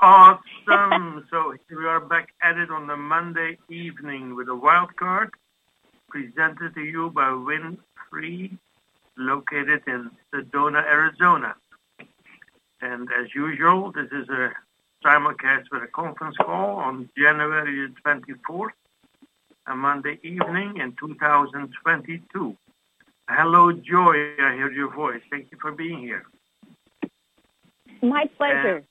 Awesome. so we are back at it on the Monday evening with a wild card presented to you by Wynn Free, located in Sedona, Arizona. And as usual, this is a simulcast with a conference call on January 24th, a Monday evening in 2022. Hello, Joy. I hear your voice. Thank you for being here. My pleasure. And,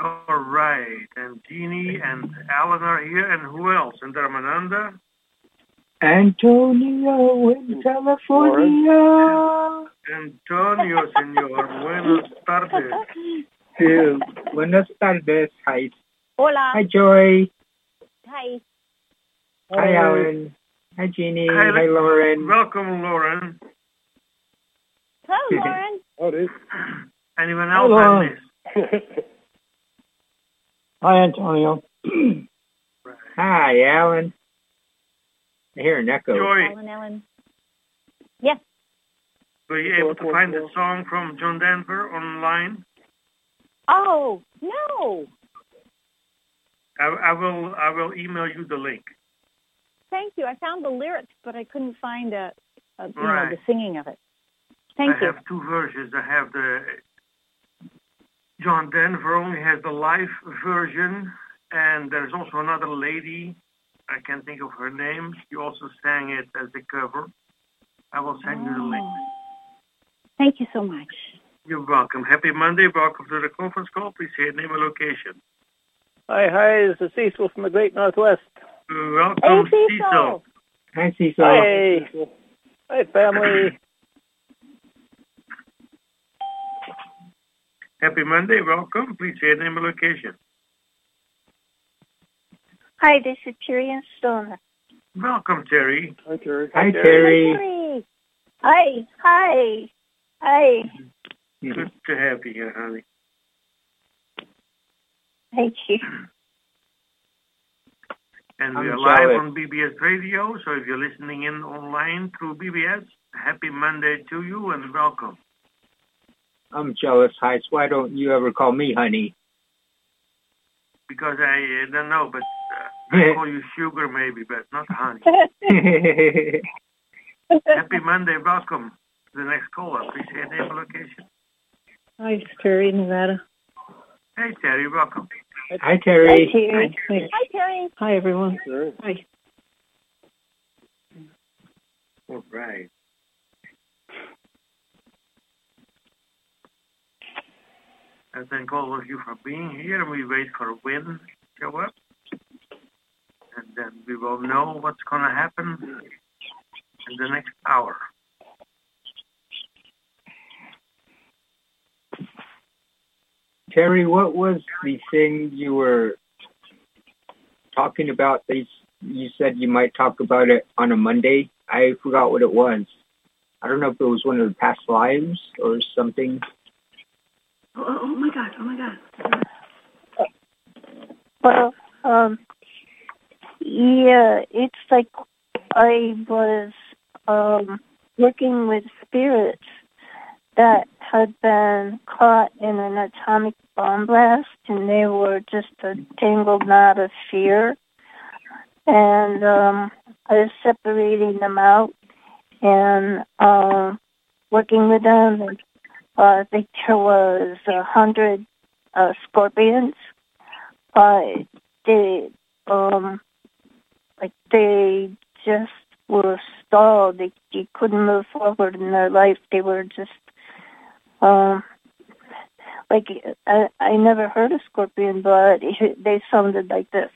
all right. And Jeannie and Alan are here. And who else? And Ramananda? Antonio in California. Antonio, señor. Buenas tardes. Sí, buenas tardes. Hi. Hola. Hi, Joy. Hi. Hi, Alan. Hi, Jeannie. Hi, Hi, Lauren. Welcome, Lauren. Hello, Lauren. Howdy. Anyone else Hello. I missed? Hi, Antonio. Hi, Alan. I hear an echo. Joy, Ellen, Ellen. were you able to find the song from John Denver online? Oh, no. I, I will. I will email you the link. Thank you. I found the lyrics, but I couldn't find a, a you Right. know, the singing of it. Thank I you. have two versions. I have the John Denver only has the live version, and there's also another lady. I can't think of her name. She also sang it as a cover. I will send you the oh. link. Oh. Thank you so much. You're welcome. Happy Monday. Welcome to the conference call. Please say your name and location. Hi, hi, this is Cecil from the Great Northwest. Welcome, Hey, Cecil. Cecil. Hi, Cecil. Hi. Hi, family. Happy Monday. Welcome. Please say your name and location. Hi, this is Terry and Stoner. Welcome, Terry. Hi, Terry. Hi, Terry. Terry. Hi, hi, hi. Good to have you here, honey. Thank you. And we are live jealous. on BBS Radio, so if you're listening in online through BBS, happy Monday to you and welcome. I'm jealous, Heights. Why don't you ever call me honey? Because I uh, don't know, but uh, I call you sugar maybe, but not honey. happy Monday. Welcome to the next caller. Please say your name and location. Hi, it's Terry, Nevada. Hey, Terry. Welcome. Hi, Hi, Terry. Terry. Hi, Hi, Terry. hi everyone. Terry. Hi. All right. I thank all of you for being here, we wait for Wynn to show up. And then we will know what's going to happen in the next hour. Terry, what was the thing you were talking about? They, you said you might talk about it on a Monday. I forgot what it was. I don't know if it was one of the past lives or something. Oh, oh, oh my God! Oh my God! Well, um, yeah, it's like I was um, working with spirits that had been caught in an atomic bomb blast, and they were just a tangled knot of fear. And um, I was separating them out and uh, working with them. And I think there was a hundred uh, scorpions. But they, um, like they just were stalled. They, they couldn't move forward in their life. They were just, um, like I, I never heard a scorpion, but they sounded like this.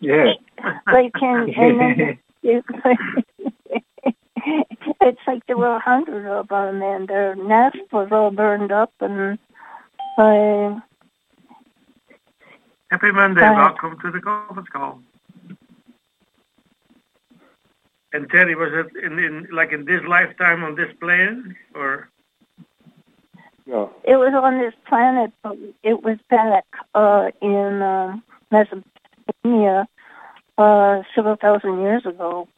Yeah. like and, and then it, it's like there were a hundred of them, and their nest was all burned up, and uh, Happy Monday. Hi. Welcome to the conference call. And Terry, was it in, in like in this lifetime on this plane, or No. it was on this planet, but it was back uh, in um, Mesopotamia uh, several thousand years ago.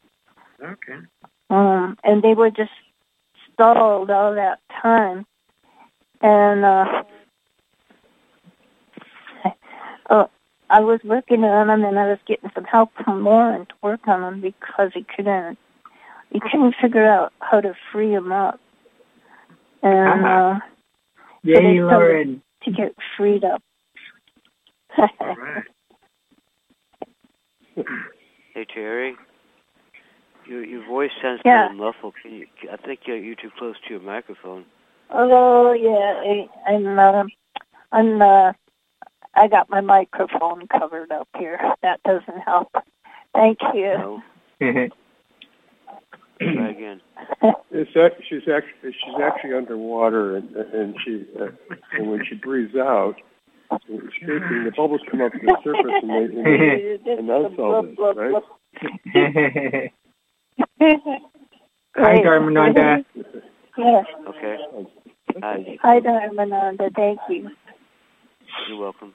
okay? Um, and they were just stalled all that time. And uh, uh, I was working on them, and I was getting some help from Lauren to work on them because he couldn't he couldn't figure out how to free them up, and uh, Yay, But it's Lauren. to get freed up. All right. Hey Terry, your your voice sounds Yeah. kind of muffled. Can you? I think you're, you're too close to your microphone. oh yeah, I, I'm uh, I'm uh, I got my microphone covered up here. That doesn't help. Thank you. No, try again. It's act- she's actually she's actually underwater, and and she uh, and when she breathes out, it's shaking. The bubbles come up to the surface, and they, and they announce all this, right? Hi, Dharmananda. Yes. Okay. Hi, Hi, Dharmananda. Thank you. you're welcome.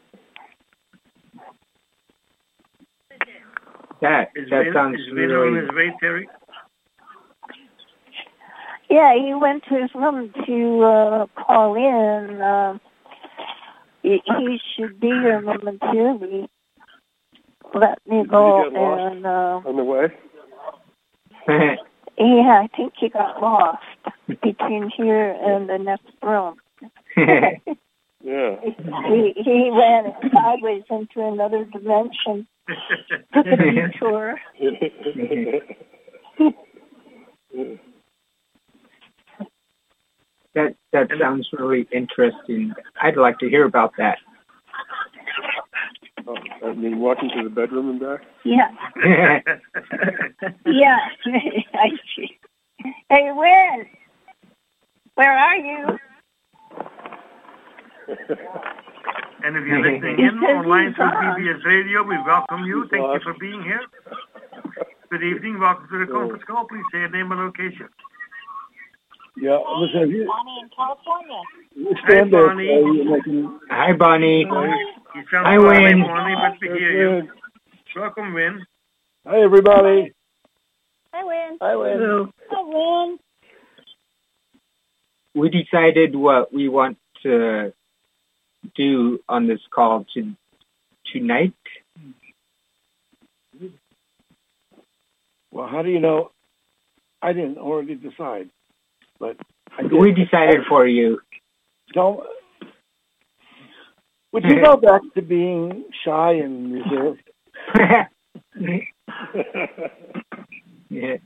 That Is that Wynn, sounds is Wynn on his way, Terry? Yeah, he went to his room to uh, call in. Uh, he, he should be here momentarily. Let me go and uh, On the way. Yeah, I think he got lost between here and the next room. Yeah. he he ran sideways into another dimension. Took a detour. that that sounds really interesting. I'd like to hear about that. Oh, I mean, walking to the bedroom and back. Yeah, yeah. I see. Hey, Wynn, where are you? And if you're listening in says online he's through. BBS Radio, we welcome you. Thank you for being here. Good evening. Welcome to the conference call. Please say your name and location. Yeah, listen, if you, Bonnie in California. you stand Hi, there, Bonnie. uh, you making, Hi, Bonnie. You sound Hi, far away, Wynn. Bonnie, but we hear you. Welcome, Wynn. Hi, everybody. Hi, Wynn. Hi, Wynn. Hi, Wynn. We decided what we want to do on this call to tonight. Well, how do you know? I didn't already decide, but I. We decided for you. Don't. Would you go back to being shy and reserved? yeah.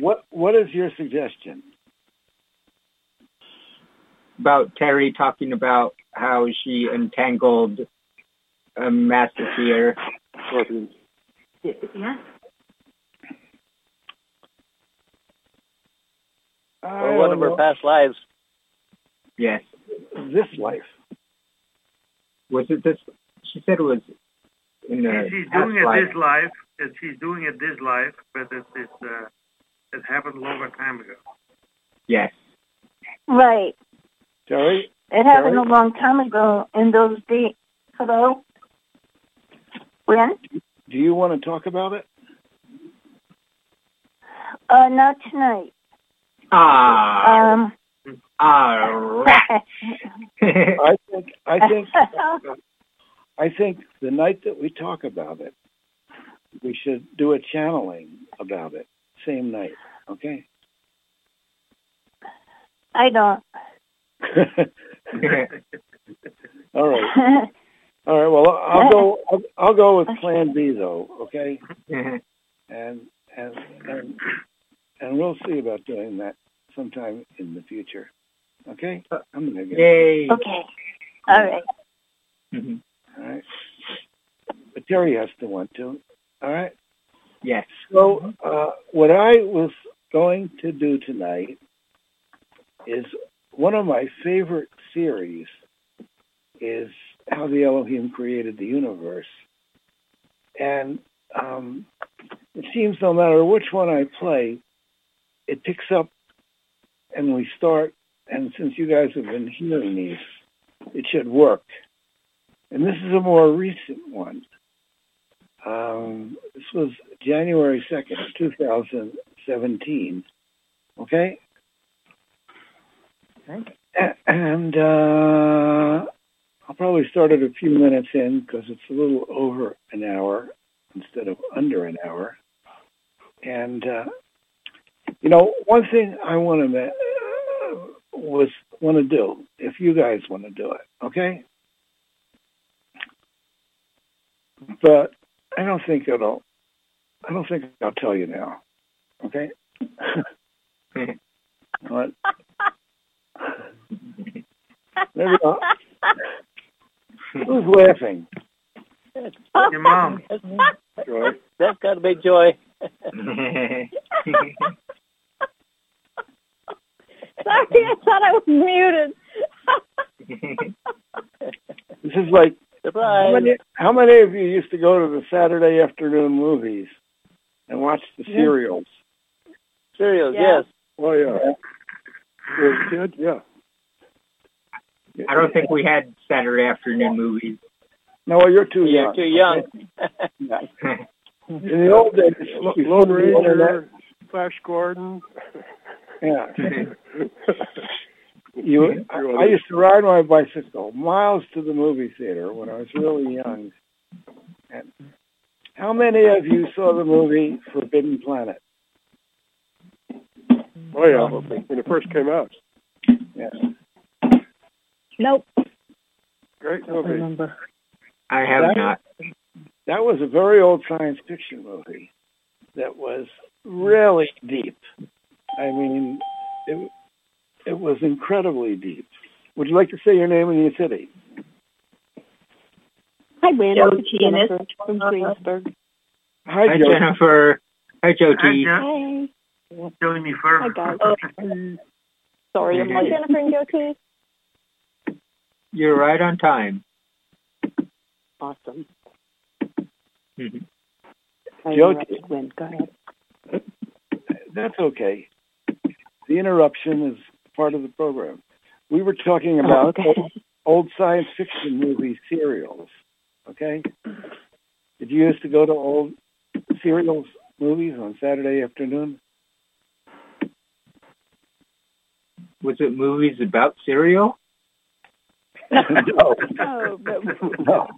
what What is your suggestion? About Terry talking about how she entangled a masseter. Scorpions. Yeah. Or one of her past lives. Yes. This life. Was it this? She said it was in the she's doing it life. this life. She's doing it this life, but it's, it, uh, it happened a long time ago. Yes. Right. Terry, It happened Terry? a long time ago in those days. Hello? When? do you want to talk about it? Uh, not tonight. Ah. Um, all right. I think. I think. I think the night that we talk about it, we should do a channeling about it. Same night. Okay. I don't. All right. All right. Well, I'll go. I'll, I'll go with Plan B though. Okay. And and and and we'll see about doing that sometime in the future. Okay. I'm gonna get. Yay. okay. All right. Mhm. All right. But Terry has to want to. All right. Yes. So, uh, what I was going to do tonight is one of my favorite series is how the Elohim created the universe. And um, it seems no matter which one I play, it picks up and we start. And since you guys have been hearing these, it should work. And this is a more recent one. Um, this was January 2nd, 2017. Okay? A- And uh, I'll probably start started a few minutes in because it's a little over an hour instead of under an hour. And uh, you know, one thing I want to uh, was want to do, if you guys want to do it, okay? But I don't think it'll. I don't think I'll tell you now, okay? what? Maybe I'll, Who's laughing? Your mom. Joy. That's got to be Joy. Sorry, I thought I was muted. This is like how many, how many of you used to go to the Saturday afternoon movies and watch the Yeah. serials? Yeah. yes. Oh yeah. As a kid, yeah. I don't think we had Saturday afternoon movies. No, you're too young. Young. too young. In the old days, Lone Ranger, Flash Gordon. Yeah. You, I, I used to ride my bicycle miles to the movie theater when I was really young. And how many of you saw the movie Forbidden Planet? Oh yeah, when it first came out. Yes. Nope. Great I movie. remember. I have That- not. That was a very old science fiction movie that was really deep. I mean, it it was incredibly deep. Would you like to say your name and your city? Hi, Randy. Joe It's Jennifer from Greensburg. Hi, Hi, Joe. Jennifer. Hi, Hi, Jody. Jo- Hey. Jennifer. Hi, guys. Sorry, I'm Hi, late. Jennifer and Jyoti. You're right on time. Awesome. Mhm. I Joe- interrupted Go ahead. That's okay. The interruption is part of the program. We were talking about Oh, okay. old, old science fiction movie serials. Okay? Did you used to go to old serials movies on Saturday afternoon? Was it movies about cereal? no. Oh, but no.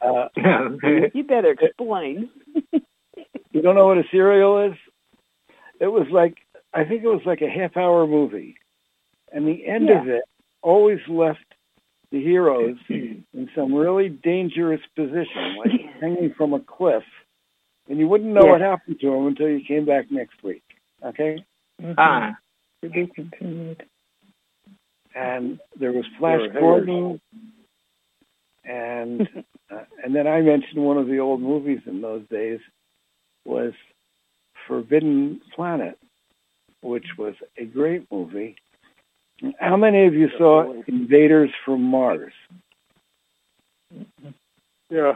Uh, you better explain. you don't know what a serial is? It was like I think it was like a half hour movie. And the end of it always left the heroes in some really dangerous position, like hanging from a cliff. And you wouldn't know Yeah. what happened to them until you came back next week. Okay? ah, To be continued. And there was Flash Or. Gordon. And uh, and then I mentioned one of the old movies in those days was Forbidden Planet, which was a great movie. How many of you saw Invaders from Mars? Yeah.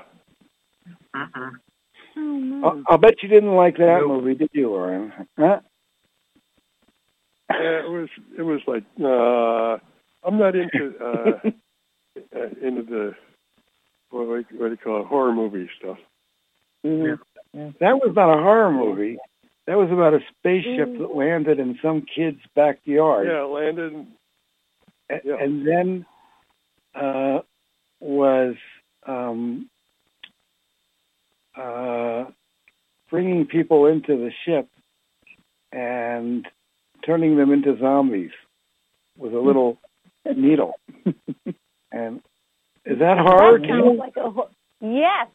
Oh, no. I'll, I'll bet you didn't like that Nope. movie, did you, Lauren? Huh? Yeah, it was it was like uh I'm not into uh, uh into the what do you, what do you call it horror movie stuff. Mhm. That was not a horror movie. That was about a spaceship that landed in some kid's backyard. Yeah, Landon. A- yeah. and then uh, was um, uh, bringing people into the ship and turning them into zombies with a little needle. And is that hard? That sounds like a ho- yes.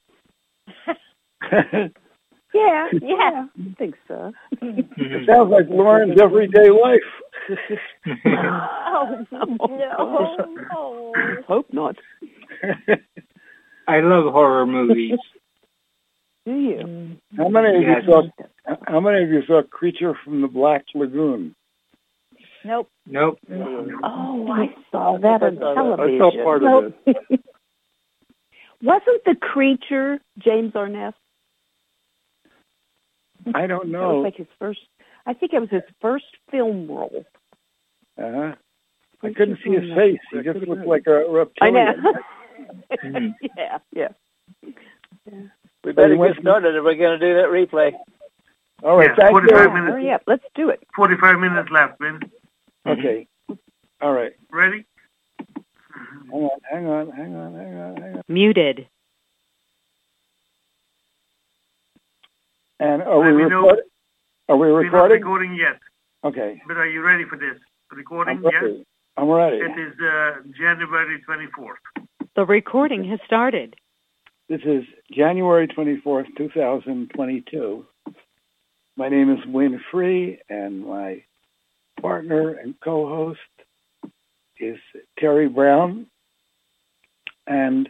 you? Yeah, Yeah. I think so. it sounds like Lauren's everyday life. Oh no! no. Hope not. I love horror movies. Do you? How many of Yes. you saw? How many of you saw Creature from the Black Lagoon? Nope. Nope. Oh, I saw that on I saw that. I television. saw part of it. Wasn't the creature James Arness? I don't know. It was like his first. I think it was his first film role. Uh-huh. I couldn't see his face. He just looked like a reptilian. know. Mhm. yeah, yeah. We better get started if we're going to do that replay. All right, Yeah, thank 45 you. minutes. Hurry up. Let's do it. 45 minutes left, Wynn. Okay. All right. Ready? Hang on, hang on, hang on, hang on, hang on. Muted. And are Let we recording? Are we We're not recording? recording yet, Okay. but are you ready for this? Recording, I'm yes? I'm ready. It is uh, January 24th. The recording has started. This is January 24th, 2022. My name is Wynn Free, and my partner and co-host is Terry Brown. And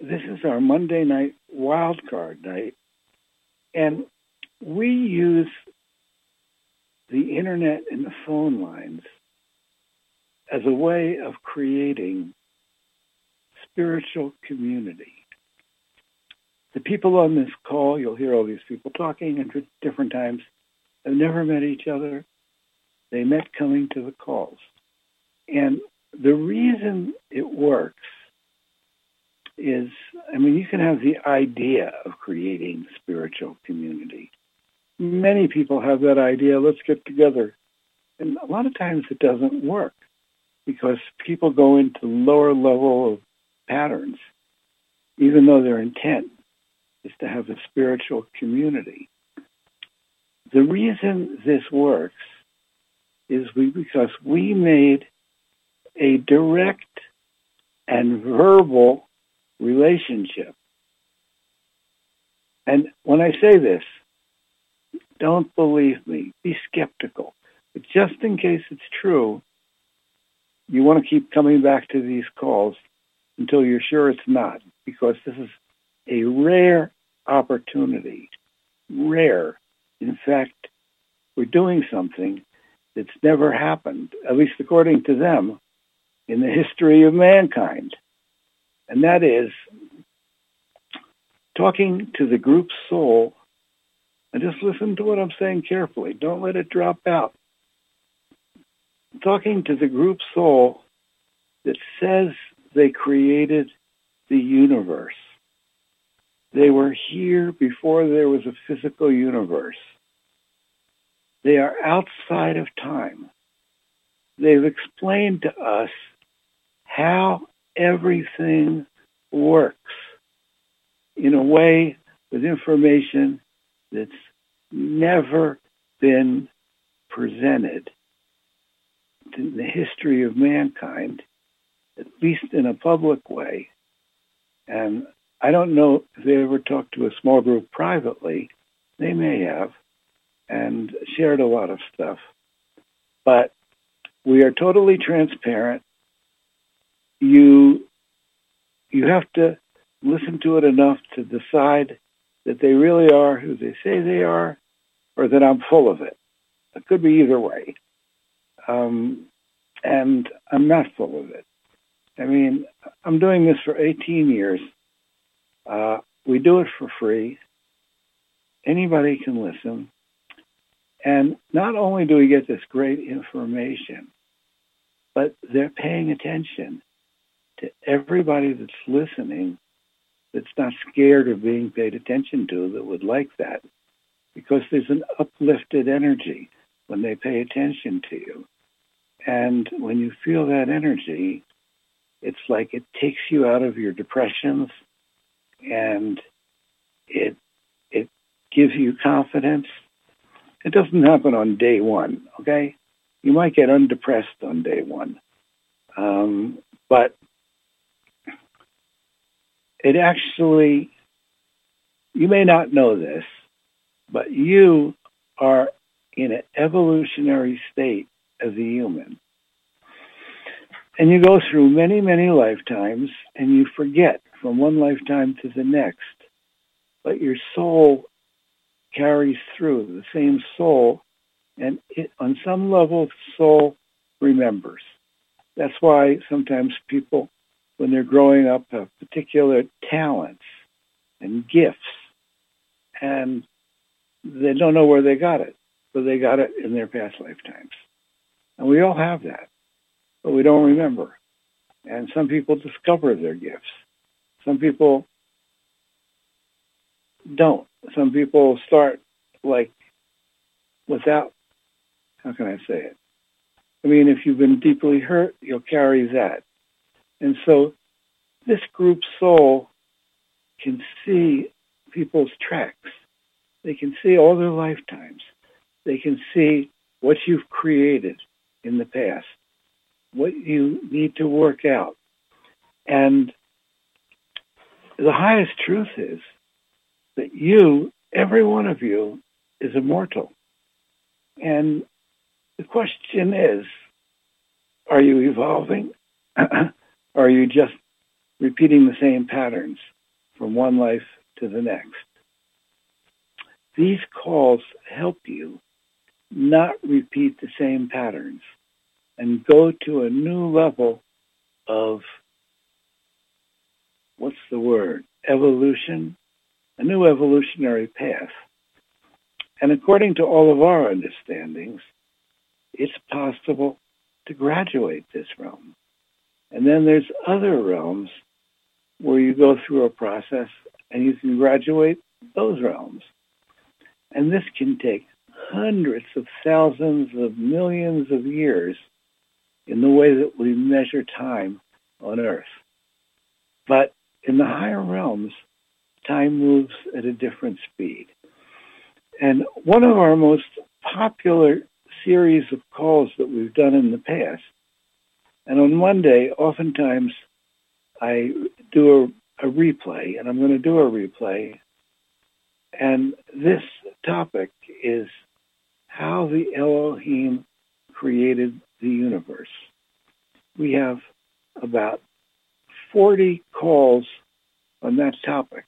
this is our Monday night wildcard night. And we use the internet and the phone lines as a way of creating spiritual community. The people on this call, you'll hear all these people talking at different times, have never met each other. They met coming to the calls. And the reason it works is, I mean, you can have the idea of creating spiritual community. Many people have that idea, let's get together. And a lot of times it doesn't work because people go into lower level of patterns, even though their intent is to have a spiritual community. The reason this works is we, because we made a direct and verbal relationship. And when I say this, don't believe me, be skeptical. But just in case it's true, you want to keep coming back to these calls until you're sure it's not, because this is a rare opportunity. Rare. In fact, we're doing something that's never happened, at least according to them, in the history of mankind. And that is talking to the group soul, and just listen to what I'm saying carefully. Don't let it drop out. Talking to the group soul that says they created the universe. They were here before there was a physical universe. They are outside of time. They've explained to us how everything works in a way with information that's never been presented in the history of mankind, at least in a public way. And I don't know if they ever talked to a small group privately. They may have and shared a lot of stuff. But we are totally transparent. You you have to listen to it enough to decide that they really are who they say they are, or that I'm full of it. It could be either way. Um, and I'm not full of it. I mean, I'm doing this for 18 years. Uh, we do it for free. Anybody can listen. And not only do we get this great information, but they're paying attention to everybody that's listening that's not scared of being paid attention to that would like that because there's an uplifted energy when they pay attention to you. And when you feel that energy, it's like it takes you out of your depressions and it it gives you confidence. It doesn't happen on day one, okay? You might get undepressed on day one. Um, but it actually, you may not know this, but you are in an evolutionary state as a human. And you go through many, many lifetimes and you forget from one lifetime to the next. But your soul carries through, the same soul, and it, on some level, soul remembers. That's why sometimes people, when they're growing up, have particular talents and gifts, and they don't know where they got it, but they got it in their past lifetimes. And we all have that, but we don't remember. And some people discover their gifts. Some people don't. Some people start like without, how can I say it? I mean, if you've been deeply hurt, you'll carry that. And so this group soul can see people's tracks. They can see all their lifetimes. They can see what you've created in the past, what you need to work out. And the highest truth is that you, every one of you, is immortal. And the question is, are you evolving? are you just repeating the same patterns from one life to the next? These calls help you not repeat the same patterns and go to a new level of what's the word? Evolution, a new evolutionary path. And according to all of our understandings, it's possible to graduate this realm. And then there's other realms where you go through a process and you can graduate those realms. And this can take hundreds of thousands of millions of years in the way that we measure time on Earth. But in the higher realms, time moves at a different speed. And one of our most popular series of calls that we've done in the past, and on Monday, oftentimes I do a, a replay, and I'm going to do a replay. And this topic is how the Elohim created the universe. We have about 40 calls on that topic,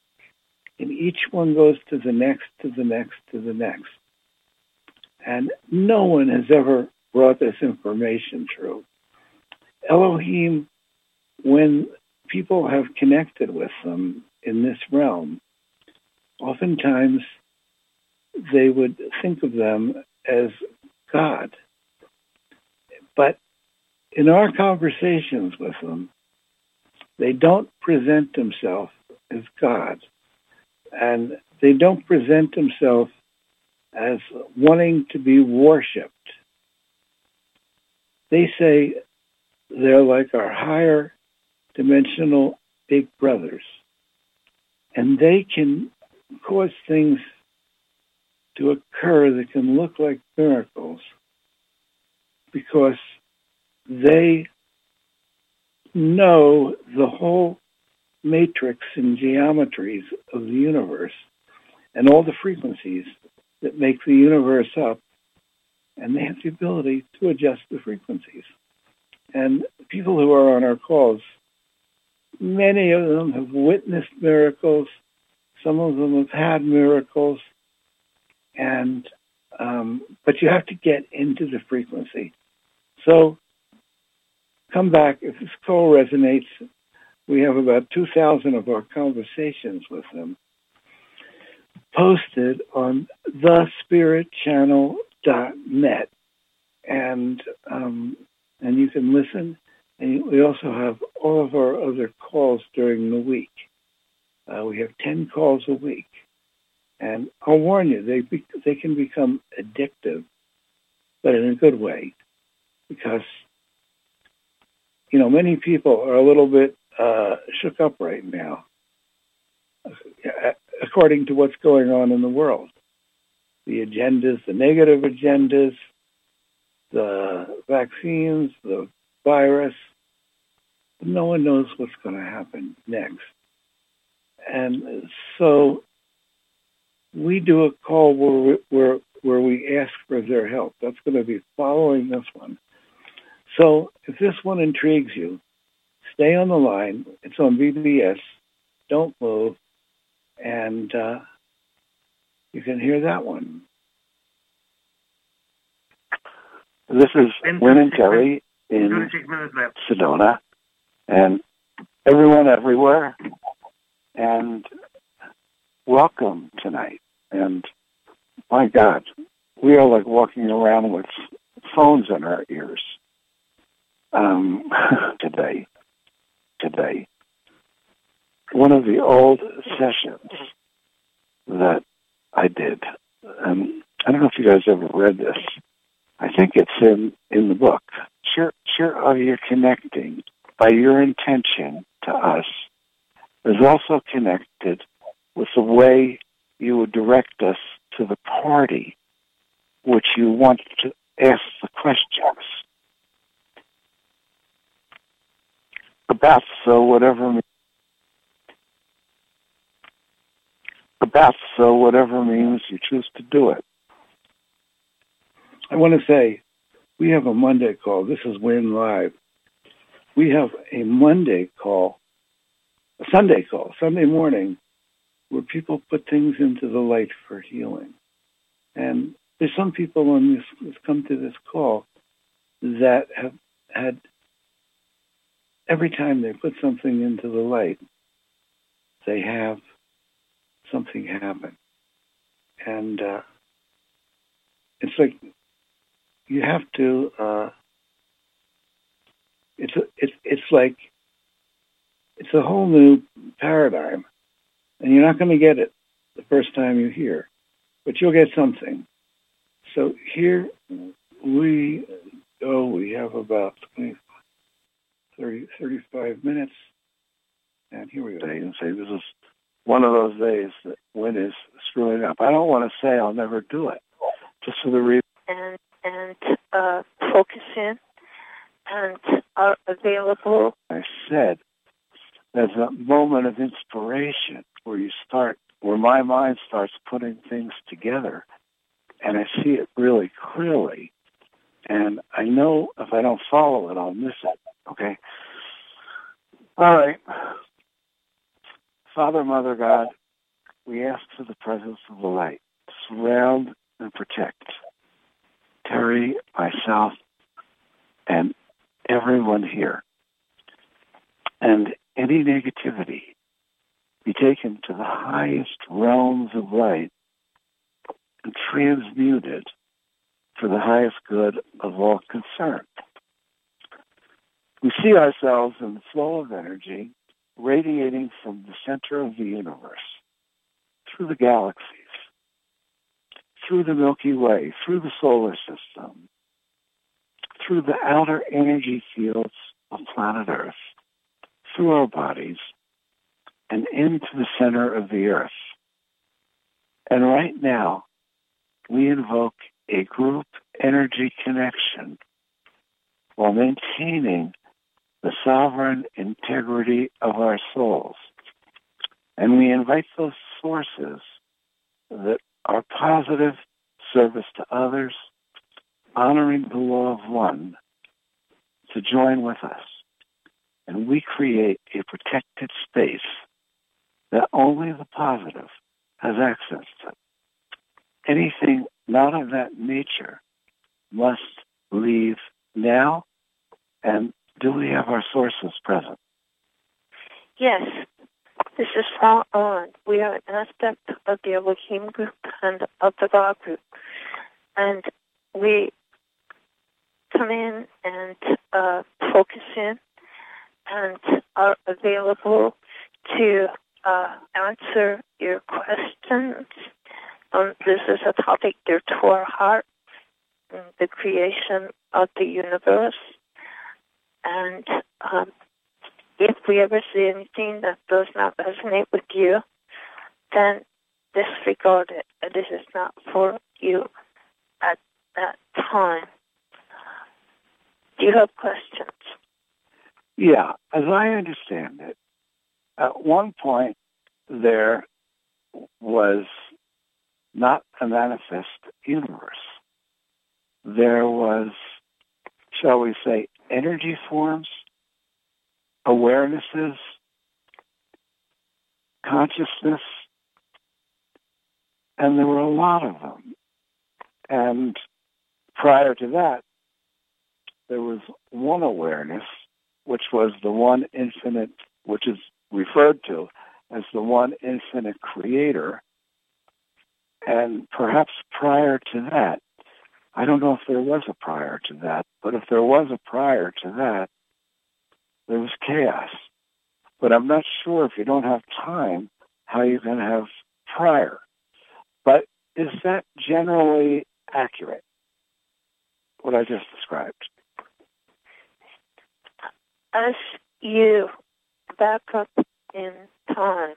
and each one goes to the next, to the next, to the next. And no one has ever brought this information through. Elohim, when people have connected with them in this realm, oftentimes they would think of them as God. But in our conversations with them, they don't present themselves as God. And they don't present themselves as wanting to be worshipped. They say they're like our higher dimensional big brothers. And they can cause things to occur that can look like miracles because they know the whole matrix and geometries of the universe and all the frequencies that make the universe up, and they have the ability to adjust the frequencies. And people who are on our calls, many of them have witnessed miracles. Some of them have had miracles, and um, but you have to get into the frequency. So come back if this call resonates. We have about 2,000 of our conversations with them posted on thespiritchannel.net, and um, and you can listen. And we also have all of our other calls during the week. Uh, we have 10 calls a week. And I'll warn you, they, be, they can become addictive, but in a good way, because, you know, many people are a little bit uh, shook up right now, according to what's going on in the world. The agendas, the negative agendas, the vaccines, the virus. No one knows what's going to happen next. And so we do a call where we, where where we ask for their help. That's going to be following this one. So if this one intrigues you, stay on the line. It's on BBS. Don't move, and uh, you can hear that one. This is Wynn and Terry in Sedona, and everyone everywhere, and welcome tonight. And my God, we are like walking around with phones in our ears um, today. Today, one of the old sessions that I did, and I don't know if you guys ever read this. I think it's in in the book. Sure, sure. Oh, Are you connecting by your intention to us is also connected with the way you would direct us to the party which you want to ask the questions about. So whatever about so whatever means you choose to do it. I want to say we have a Monday call. This is Wynn Live. We have a Monday call, a Sunday call, Sunday morning, where people put things into the light for healing. And there's some people on this who've come to this call that have had every time they put something into the light, they have something happen. And uh, it's like you have to. Uh, it's it's it's like it's a whole new paradigm, and you're not going to get it the first time you hear, but you'll get something. So here we go. We have about 20, 30, 35 minutes, and here we go. Say this is one of those days that Wynn is screwing up. I don't want to say I'll never do it, just for the reason. And and uh, focus in and are available. I said there's a moment of inspiration where you start, where my mind starts putting things together, and I see it really clearly. And I know if I don't follow it, I'll miss it. Okay. All right. Father, Mother, God, we ask for the presence of the light surround and protect Terry, myself, and everyone here. And any negativity be taken to the highest realms of light and transmuted for the highest good of all concerned. We see ourselves in the flow of energy radiating from the center of the universe, through the galaxies, through the Milky Way, through the solar system, through the outer energy fields of planet Earth, through our bodies, and into the center of the Earth. And right now, we invoke a group energy connection while maintaining the sovereign integrity of our souls. And we invite those sources that are positive service to others, honoring the law of one, to join with us. And we create a protected space that only the positive has access to. Anything not of that nature must leave now and do we have our sources present? Yes. This is far on. We are an aspect of the Elohim group and of the God group. And we come in and uh, focus in and are available to uh, answer your questions. Um, this is a topic dear to our heart, the creation of the universe and um, if we ever see anything that does not resonate with you, then disregard it. This is not for you at that time. Do you have questions? Yeah, as I understand it, at one point there was not a manifest universe. There was, shall we say, energy forms, awarenesses, consciousness, and there were a lot of them. And prior to that, there was one awareness, which was the one infinite, which is referred to as the one infinite creator. And perhaps prior to that, I don't know if there was a prior to that, but if there was a prior to that, there was chaos. But I'm not sure if you don't have time how you can have prior. But is that generally accurate, what I just described? As you back up in time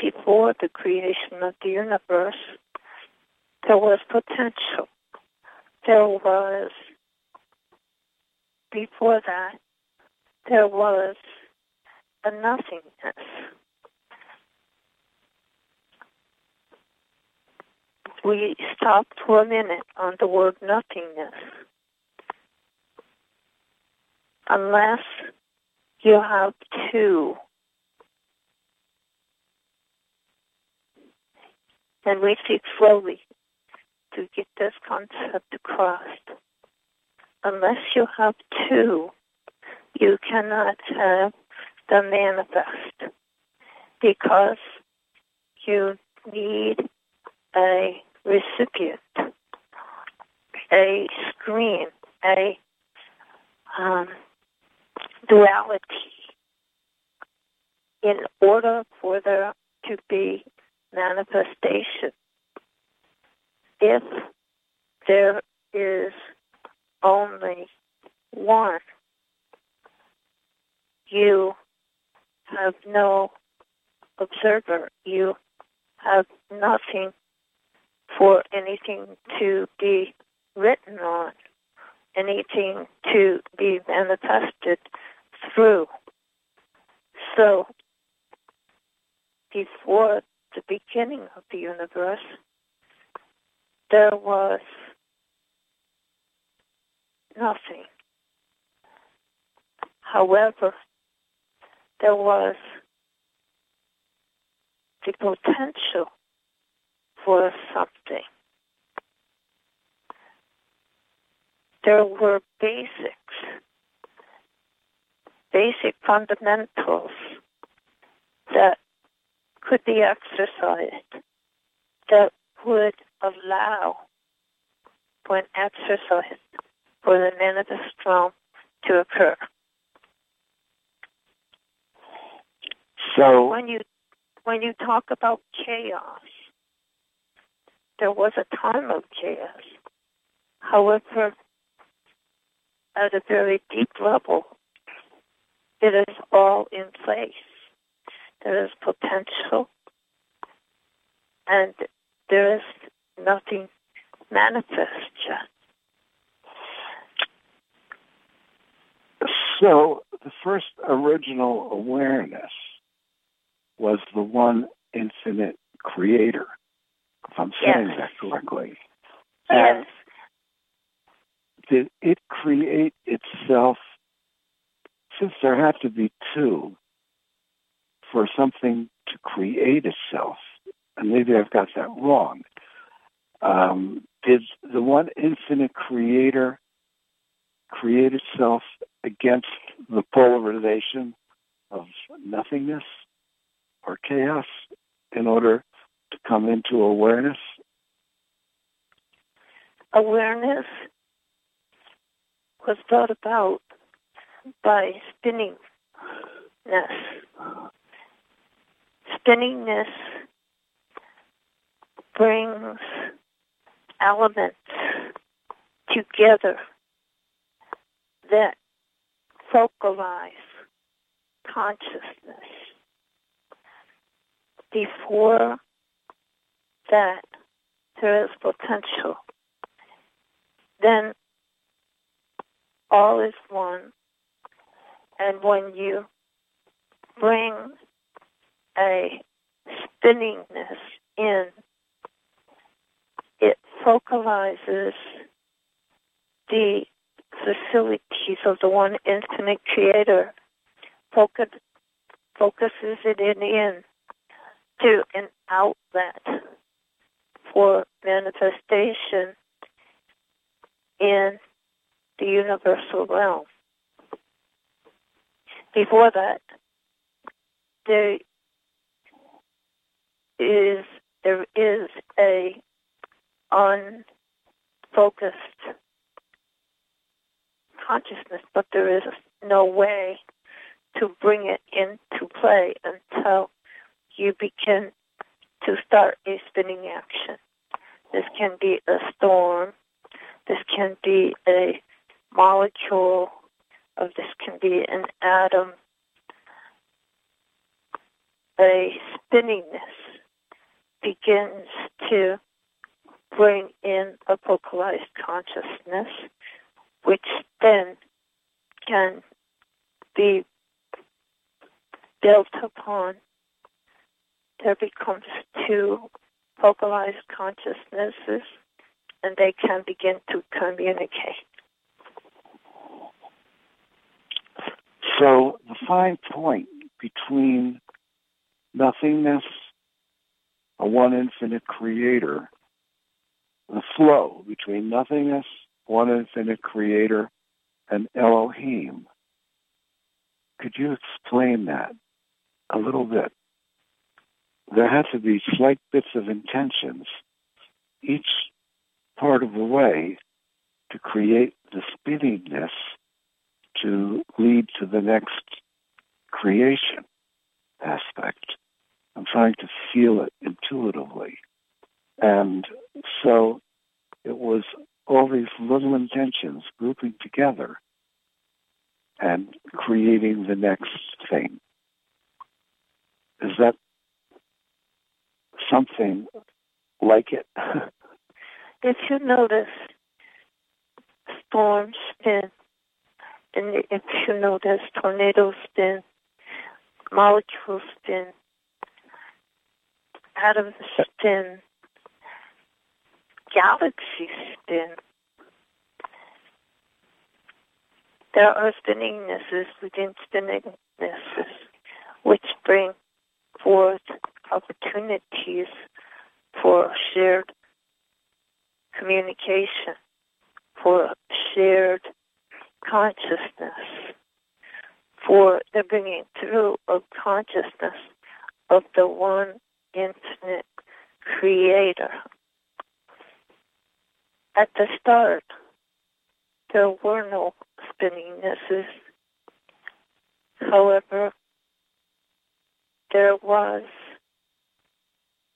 before the creation of the universe, there was potential. There was, before that, there was a nothingness. We stopped for a minute on the word nothingness. Unless you have two. And we speak slowly to get this concept across. Unless you have two, you cannot have the manifest because you need a recipient, a screen, a um, duality in order for there to be manifestation. If there is only one, you have no observer. You have nothing for anything to be written on, anything to be manifested through. So, before the beginning of the universe, there was nothing. However, there was the potential for something. There were basics, basic fundamentals that could be exercised that would allow, when exercised, for the manifest realm to occur. So when you when you talk about chaos, there was a time of chaos. However, at a very deep level, it is all in place. There is potential, and there is nothing manifest yet. So the first original awareness was the one infinite creator, if I'm saying Yes. that correctly. Yes. Did it create itself, since there had to be two, for something to create itself, and maybe I've got that wrong, um, did the one infinite creator create itself against the polarization of nothingness or chaos in order to come into awareness? Awareness was brought about by spinningness. Spinningness brings elements together that focalize consciousness. Before that, there is potential. Then all is one. And when you bring a spinningness in, it focalizes the facilities of the one infinite creator, focus, focuses it in, in to an outlet for manifestation in the universal realm. Before that, there is there is a unfocused consciousness, but there is no way to bring it into play until you begin to start a spinning action. This can be a storm. This can be a molecule. Of this can be an atom. a spinningness begins to bring in a focalized consciousness, which then can be built upon. There becomes two focalized consciousnesses, and they can begin to communicate. So the fine point between nothingness, a one infinite creator, the flow between nothingness, one infinite creator, and Elohim. Could you explain that a little bit? There had to be slight bits of intentions each part of the way to create the spinningness to lead to the next creation aspect. I'm trying to feel it intuitively. And so it was all these little intentions grouping together and creating the next thing. Is that something like it? if you notice, storms spin, and if you notice, tornadoes spin, molecules spin, atoms spin, galaxies spin. There are spinningnesses within spinningnesses which bring forth opportunities for shared communication, for shared consciousness, for the bringing through of consciousness of the one infinite creator. At the start, there were no spinningnesses. However, there was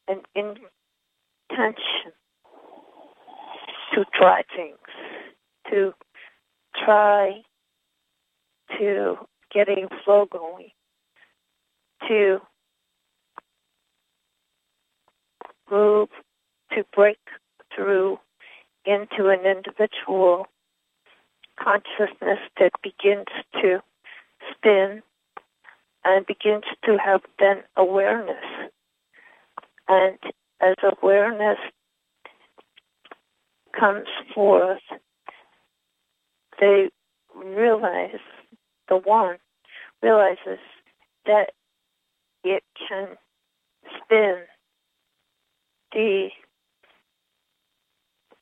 an intention to try things, to try to get a flow going, to move, to break through into an individual consciousness that begins to spin and begins to have then awareness. And as awareness comes forth, they realize, the one realizes that it can spin the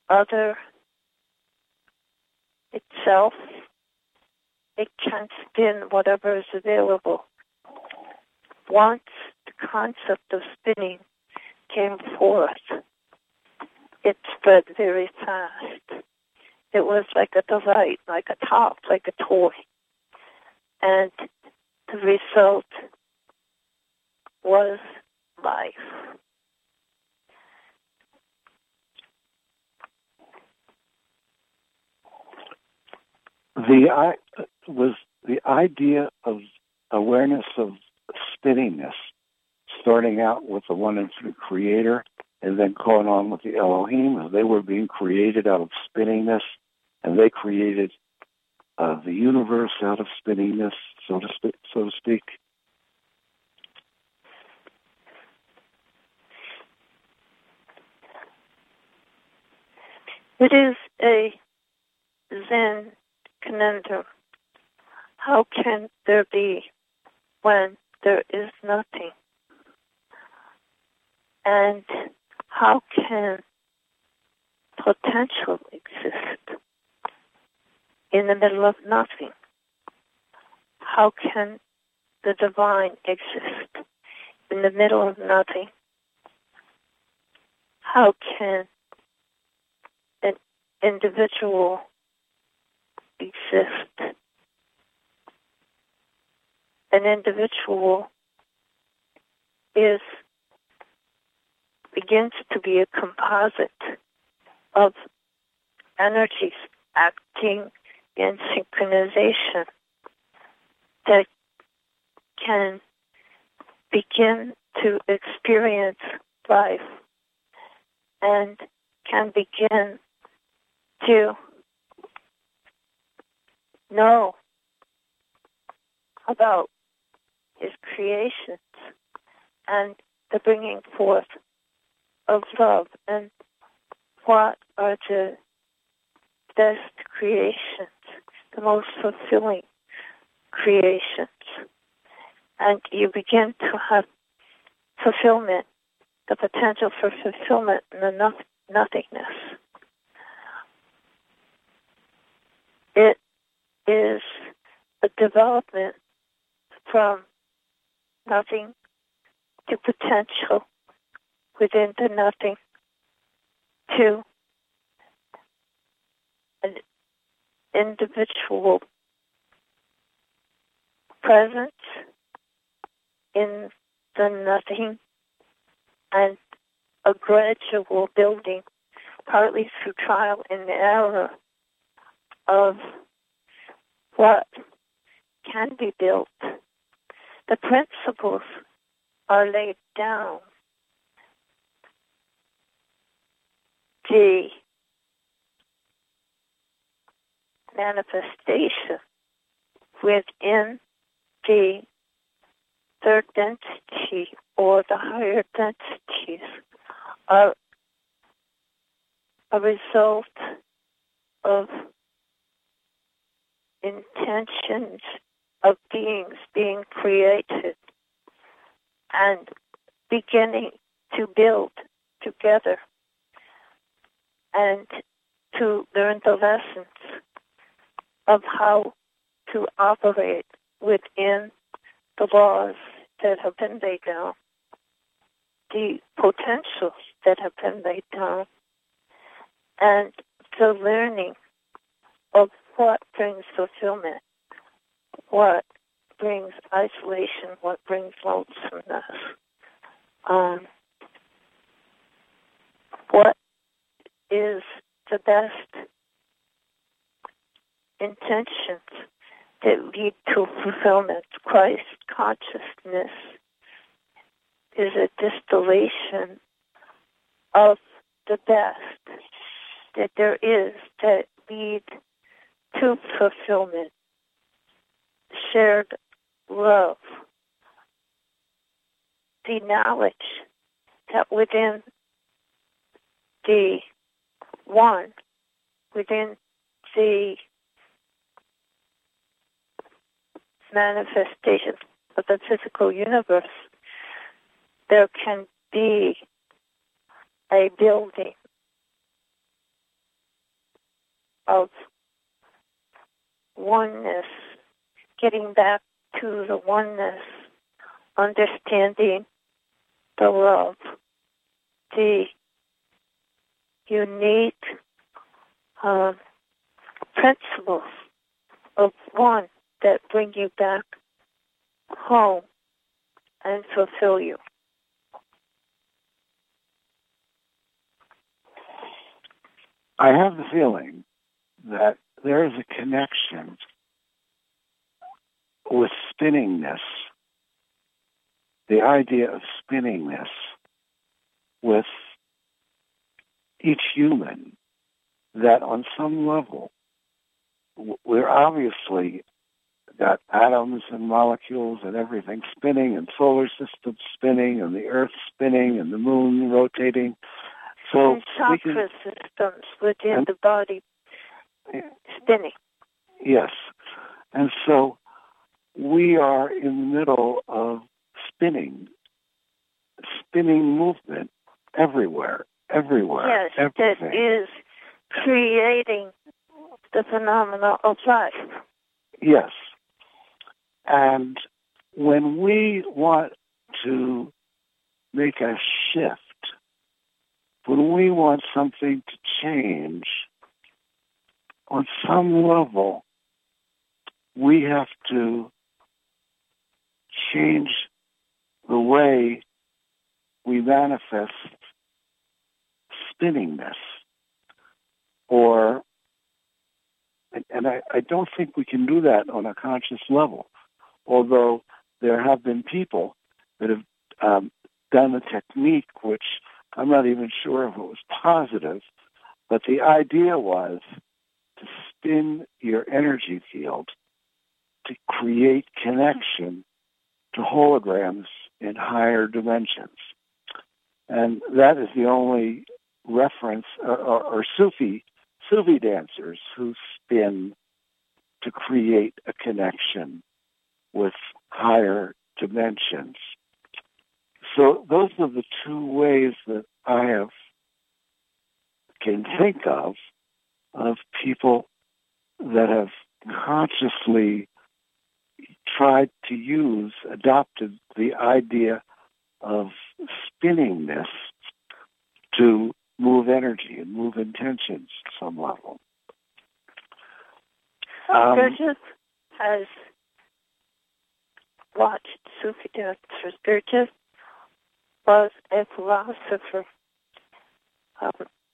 other itself. It can spin whatever is available. Once the concept of spinning came forth, it spread very fast. It was like a delight, like a top, like a toy. And the result was life. the I was the idea of awareness of spinningness, starting out with the one infinite creator and then going on with the Elohim they were being created out of spinningness and they created uh, the universe out of spinningness, so to speak. So to speak. It is a Zen conundrum. How can there be when there is nothing? And how can potential exist in the middle of nothing? How can the divine exist in the middle of nothing? How can an individual exist. An individual is begins to be a composite of energies acting in synchronization that can begin to experience life and can begin to know about his creations and the bringing forth of love and what are the best creations, the most fulfilling creations. And you begin to have fulfillment, the potential for fulfillment in the no- nothingness. It is a development from nothing to potential within the nothing to an individual presence in the nothing and a gradual building, partly through trial and error, of what can be built. The principles are laid down. The manifestation within the third density or the higher densities are a result of intentions of beings being created and beginning to build together and to learn the lessons of how to operate within the laws that have been laid down, the potentials that have been laid down, and the learning of what brings fulfillment, what brings isolation, what brings lonesomeness, um, what is the best intentions that lead to fulfillment. Christ consciousness is a distillation of the best that there is that lead to fulfillment, shared love, the knowledge that within the one, within the manifestations of the physical universe, there can be a building of oneness, getting back to the oneness, understanding the love, the unique uh, principles of one that bring you back home and fulfill you. I have the feeling that there is a connection with spinningness, the idea of spinningness with each human, that on some level, we're obviously got atoms and molecules and everything spinning and solar systems spinning and the earth spinning and the moon rotating. So and chakra can, systems within and, the body spinning. Yes. And so we are in the middle of spinning, spinning movement everywhere, everywhere. Yes, everything. that is creating the phenomena of life. Yes. And when we want to make a shift, when we want something to change, on some level, we have to change the way we manifest spinningness. Or, and I, I don't think we can do that on a conscious level although there have been people that have um, done a technique which I'm not even sure if it was positive, but the idea was to spin your energy field to create connection to holograms in higher dimensions. And that is the only reference, uh, or, or, Sufi, Sufi dancers who spin to create a connection with higher dimensions. So those are the two ways that I have can think of of people that have consciously tried to use, adopted the idea of spinning this to move energy and move intentions at some level. Um, Gurdjieff has watched Sufi dancers. Gurdjieff was a philosopher, a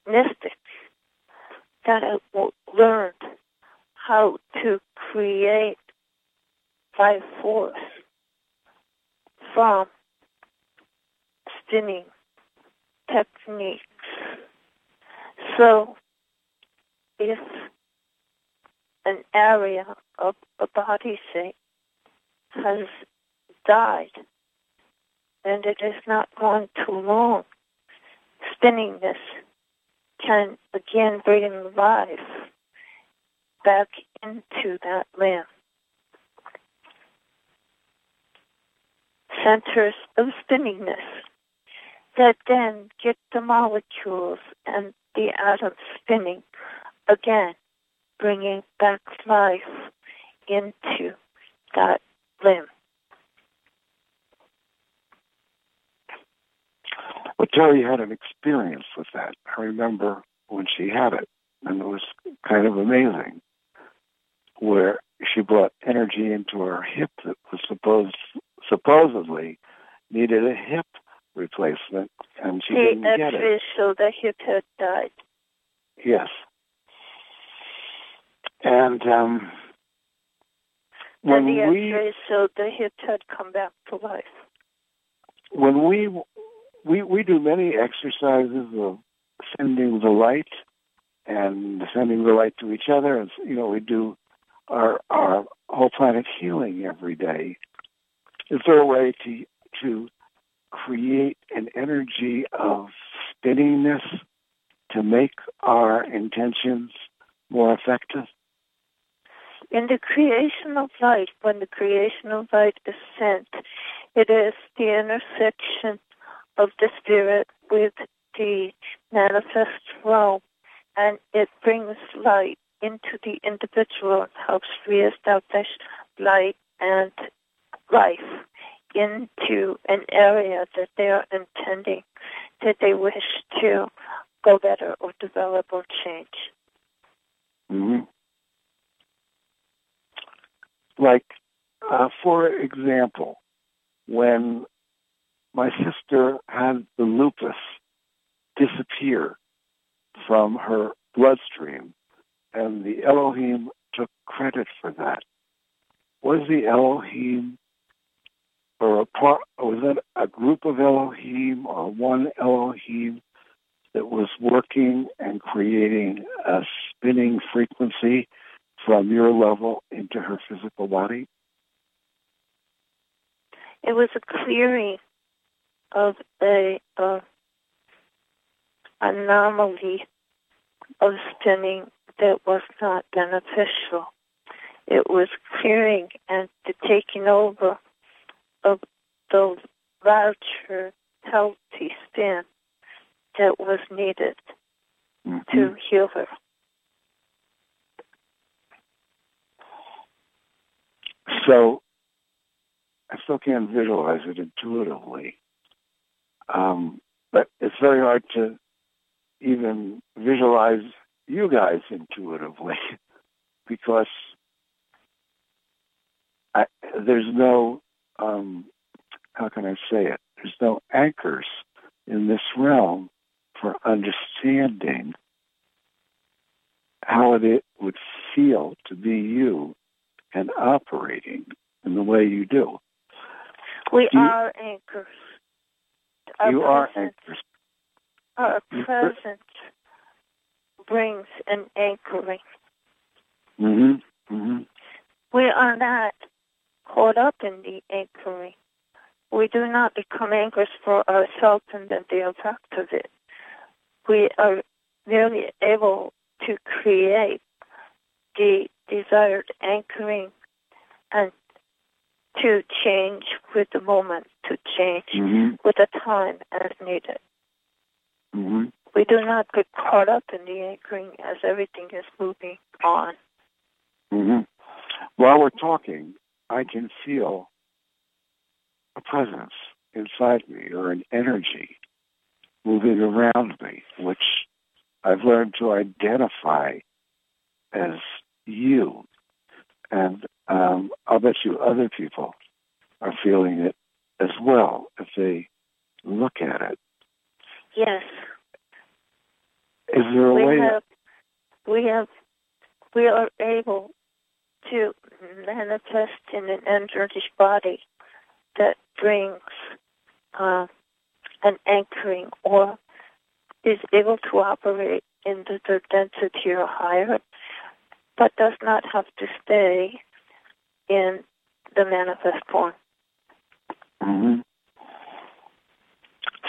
mystic, that learned how to create by force from spinning techniques. So if an area of a body, say, has died and it is not gone too long, spinning this can again bring life back into that limb. Centers of spinningness that then get the molecules and the atoms spinning again, bringing back life into that limb. But Terry had an experience with that. I remember when she had it, and it was kind of amazing, where she brought energy into her hip that was supposed supposedly needed a hip replacement, and she the didn't get it. show the hip had died. Yes. And um, when and the we showed the hip had come back to life. when we we we do many exercises of sending the light and sending the light to each other, and you know we do our our whole planet healing every day. Is there a way to to create an energy of spinningness to make our intentions more effective? In the creation of light, when the creation of light is sent, it is the intersection of the spirit with the manifest realm, and it brings light into the individual and helps reestablish light and life into an area that they are intending that they wish to go better or develop or change. hmm Like, uh, for example, when my sister had the lupus disappear from her bloodstream, and the Elohim took credit for that. Was the Elohim, or a part, was it a group of Elohim or one Elohim that was working and creating a spinning frequency from your level into her physical body? It was a clearing of a uh, anomaly of spinning that was not beneficial. It was clearing and the taking over of the larger healthy spin that was needed to heal her. So I still can't visualize it intuitively. Um, but it's very hard to even visualize you guys intuitively because I, there's no, um, how can I say it? There's no anchors in this realm for understanding how it would feel to be you and operating in the way you do. We Do you- are anchors. our you are anchors. our presence brings an anchoring. hmm hmm We are not caught up in the anchoring. We do not become anchors for ourselves and then the effect of it. We are merely able to create the desired anchoring and to change with the moment, to change hmm with the time as needed. hmm We do not get caught up in the anchoring as everything is moving on. hmm While we're talking, I can feel a presence inside me or an energy moving around me, which I've learned to identify as you. And um, I'll bet you other people are feeling it as well if they look at it. Yes, Is there a we way? have, we have, we are able to manifest in an energy body that brings uh, an anchoring or is able to operate in the third density or higher, but does not have to stay in the manifest form. hmm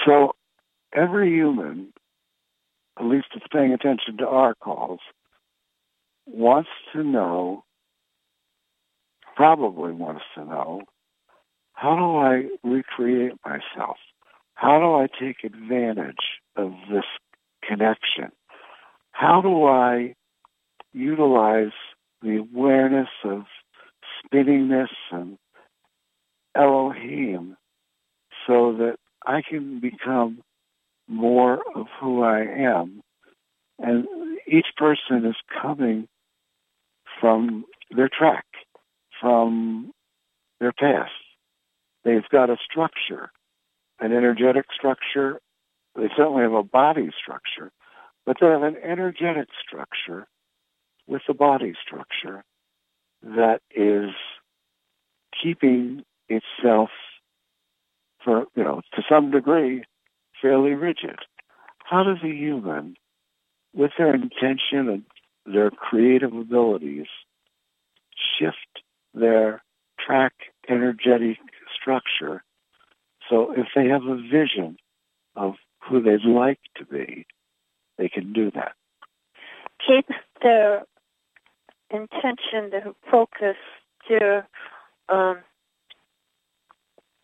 So every human, at least that's paying attention to our calls, wants to know, probably wants to know, how do I recreate myself? How do I take advantage of this connection? How do I utilize the awareness of spinningness and Elohim so that I can become more of who I am. And each person is coming from their track, from their past. They've got a structure, an energetic structure. They certainly have a body structure, but they have an energetic structure with a body structure that is keeping itself for, you know, to some degree, fairly rigid. How does a human, with their intention and their creative abilities, shift their track energetic structure so if they have a vision of who they'd like to be, they can do that? Keep their intention, their focus, their um,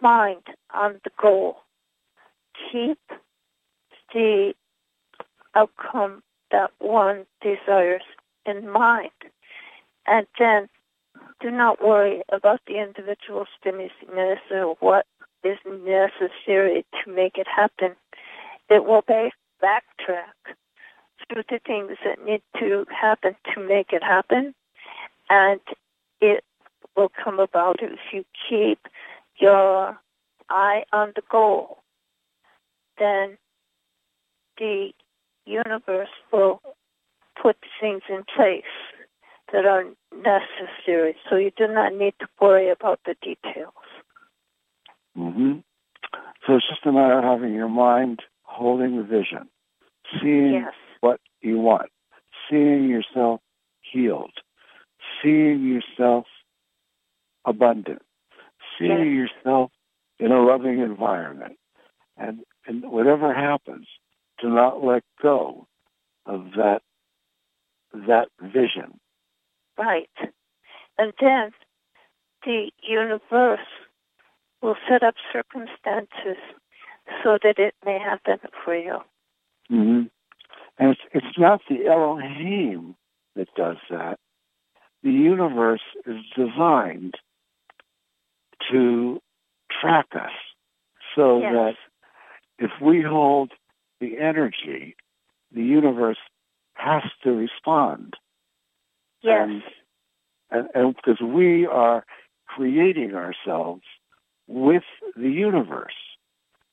mind on the goal. Keep the outcome that one desires in mind. And then do not worry about the individual stimulus or what is necessary to make it happen. It will back backtrack through the things that need to happen to make it happen. And it will come about if you keep your eye on the goal. Then the universe will put things in place that are necessary. So you do not need to worry about the details. hmm So it's just a matter of having your mind holding the vision, seeing Yes. what you want, seeing yourself healed, seeing yourself abundant, seeing yourself in a loving environment. And, and whatever happens, do not let go of that that vision. Right. And then the universe will set up circumstances so that it may happen for you. hmm And it's, it's not the Elohim that does that. The universe is designed to track us so Yes. that if we hold the energy, the universe has to respond. Yes. And, and because we are creating ourselves with the universe.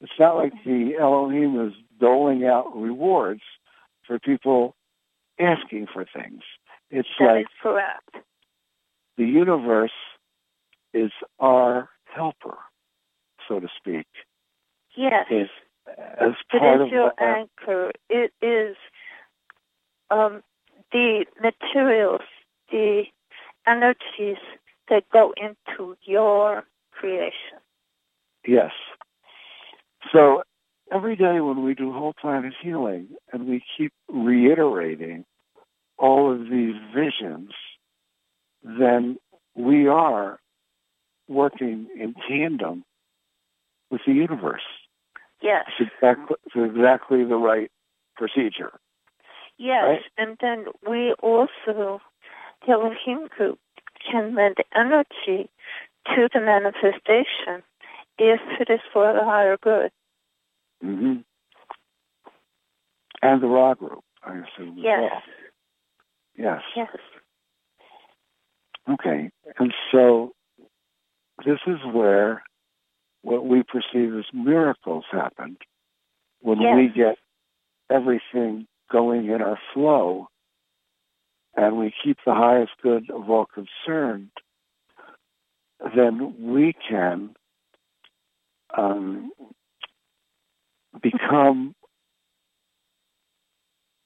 It's not like the Elohim is doling out rewards for people asking for things. It's That like is correct. the universe is our helper, so to speak, Yes. in, as It part is of your that. anchor. It is um, the materials, the energies that go into your creation. Yes. So every day when we do whole planet healing and we keep reiterating all of these visions, then we are working in tandem with the universe. Yes. It's exactly, it's exactly the right procedure. Yes, Right. and then we also, the Elohim group, can lend energy to the manifestation if it is for the higher good. hmm And the Ra group, I assume. Yes, well. Yes. yes, Okay. And so this is where what we perceive as miracles happen when Yes. we get everything going in our flow and we keep the highest good of all concerned, then we can um, become,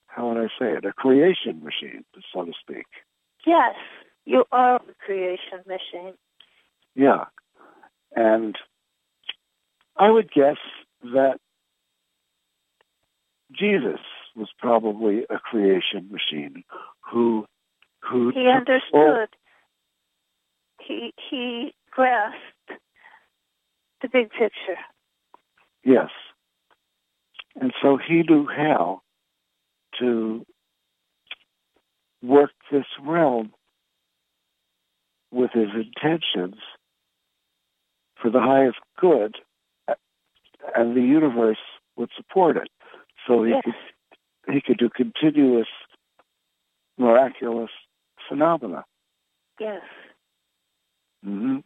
how would I say it, a creation machine, so to speak. yes. You are a creation machine. Yeah. And I would guess that Jesus was probably a creation machine who who He understood. He he grasped the big picture. Yes. And so he knew how to work this realm with his intentions for the highest good, uh, and the universe would support it. So he Yes. could he could do continuous miraculous phenomena. Yes. hmm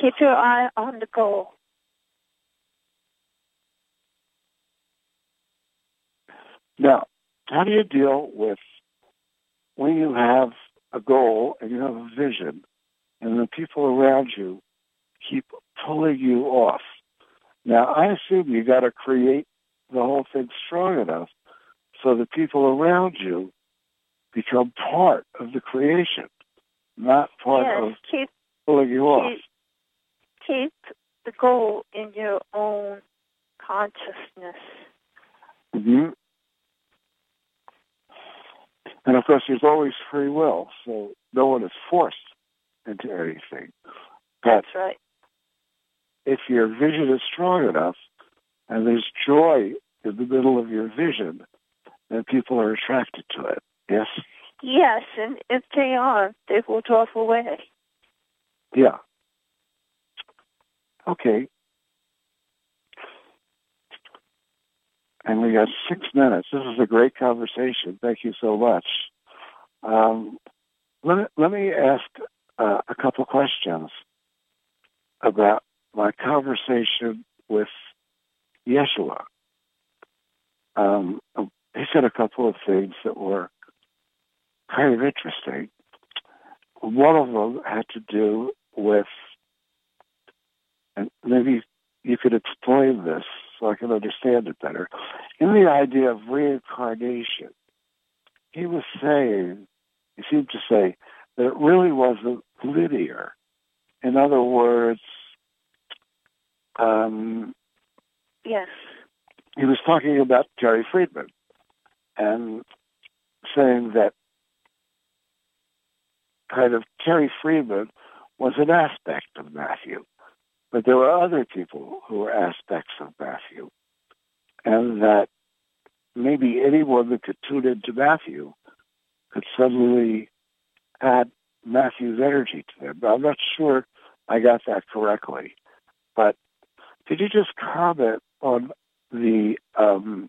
Keep your eye on the goal. Now, how do you deal with when you have a goal and you have a vision and the people around you keep pulling you off? Now, I assume you got to create the whole thing strong enough so the people around you become part of the creation, not part yes. of Keep pulling you off. keep keep the goal in your own consciousness. hmm And of course, there's always free will, so no one is forced into anything. But That's right. if your vision is strong enough and there's joy in the middle of your vision, then people are attracted to it. Yes? Yes, and if they aren't, they will drop away. Yeah. Okay. And we got six minutes. This is a great conversation. Thank you so much. Um, let, me, let me ask uh, a couple questions about my conversation with Yeshua. Um, he said a couple of things that were kind of interesting. One of them had to do with, and maybe you could explain this so I can understand it better. In the idea of reincarnation, he was saying, he seemed to say, that it really wasn't linear. In other words, um, Yes. he was talking about Jerry Friedman and saying that kind of Terry Friedman was an aspect of Matthew, but there were other people who were aspects of Matthew, and that maybe anyone that could tune into Matthew could suddenly add Matthew's energy to them. I'm not sure I got that correctly, but could you just comment on the um,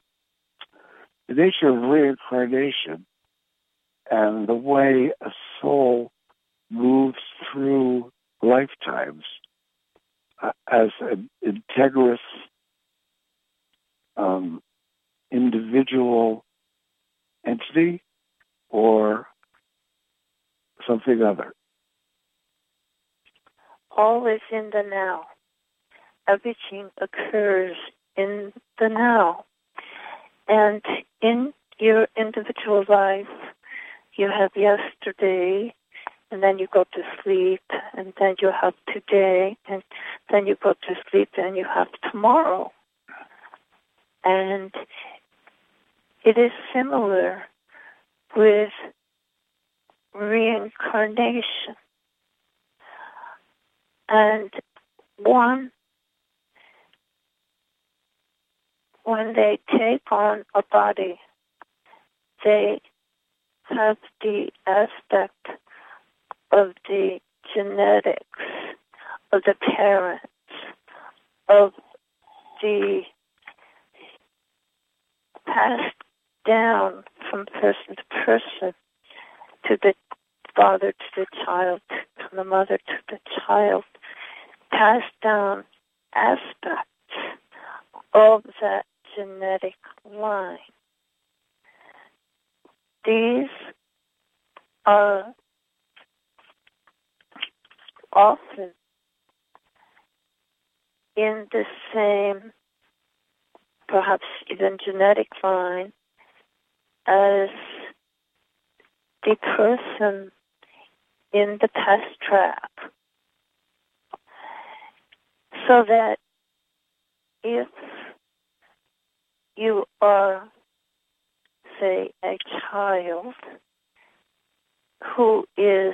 the nature of reincarnation and the way a soul moves through lifetimes uh, as an integrous um, individual entity or something other. All is in the now. Everything occurs in the now. And in your individual life, you have yesterday, and then you go to sleep, and then you have today, and then you go to sleep, and you have tomorrow. And it is similar with reincarnation. And one, when they take on a body, they have the aspect of the genetics of the parents, of the passed down from person to person to the father to the child, from the mother to the child, passed down aspects of that genetic line. These are often in the same, perhaps even genetic line, as the person in the past track. So that if you are, say, a child who is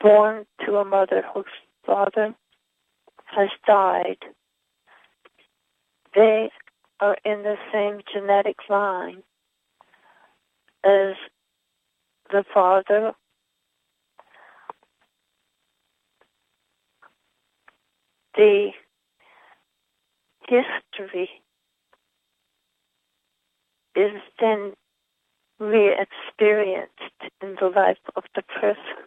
born to a mother whose father has died, they are in the same genetic line as the father the history is then re-experienced in the life of the person.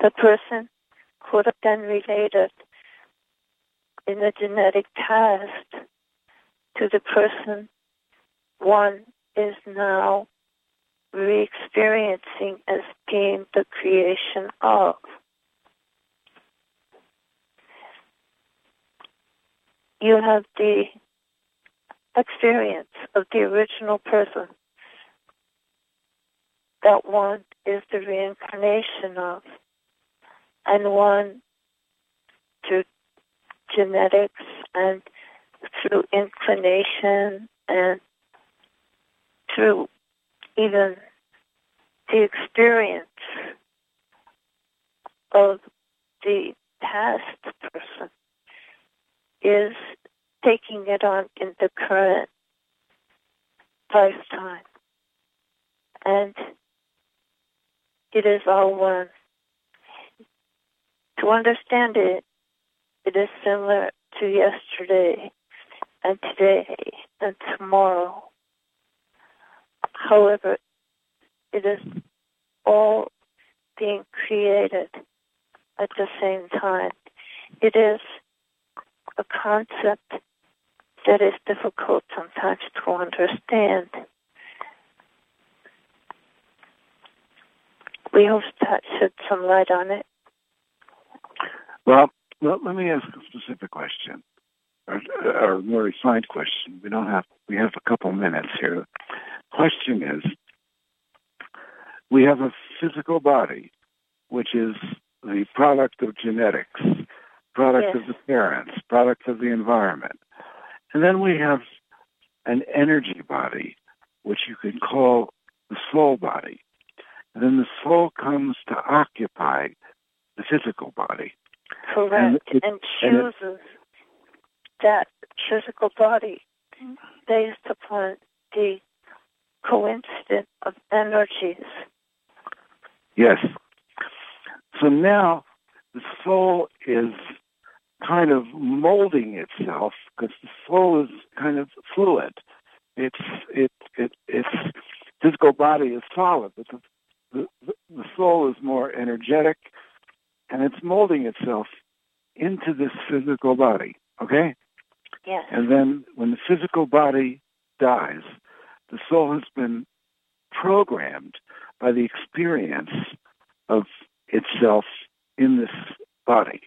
The person could have been related in the genetic past to the person one is now re-experiencing as being the creation of. You have the experience of the original person that one is the reincarnation of, and one through genetics and through inclination and through even the experience of the past person is taking it on in the current lifetime. And it is all one. To understand it, it is similar to yesterday and today and tomorrow. However, it is all being created at the same time. It is a concept that is difficult sometimes to understand. We hope that shed some light on it. Well, well, let me ask a specific question, or, or a more refined question. We don't have we have a couple minutes here. Question is, we have a physical body, which is the product of genetics, product Yes. of the parents, product of the environment, and then we have an energy body, which you can call the soul body. And then the soul comes to occupy the physical body. Correct. it- And, and it- chooses that physical body based upon the coincidence of energies. Yes. So now the soul is kind of molding itself because the soul is kind of fluid. It's it it its physical body is solid, but the, the the soul is more energetic, and it's molding itself into this physical body. Okay. Yes. And then when the physical body dies, the soul has been programmed by the experience of itself in this body.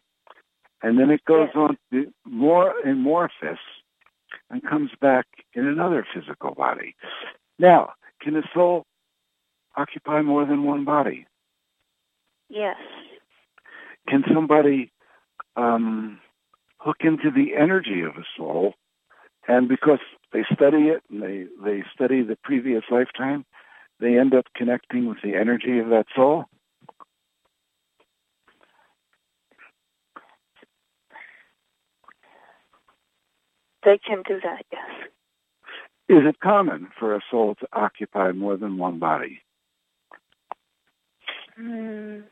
And then it goes on to more amorphous and comes back in another physical body. Now, can a soul occupy more than one body? Yes. Can somebody um, hook into the energy of a soul, and because they study it and they, they study the previous lifetime, they end up connecting with the energy of that soul? They can do that, yes. Is it common for a soul to occupy more than one body? Mm.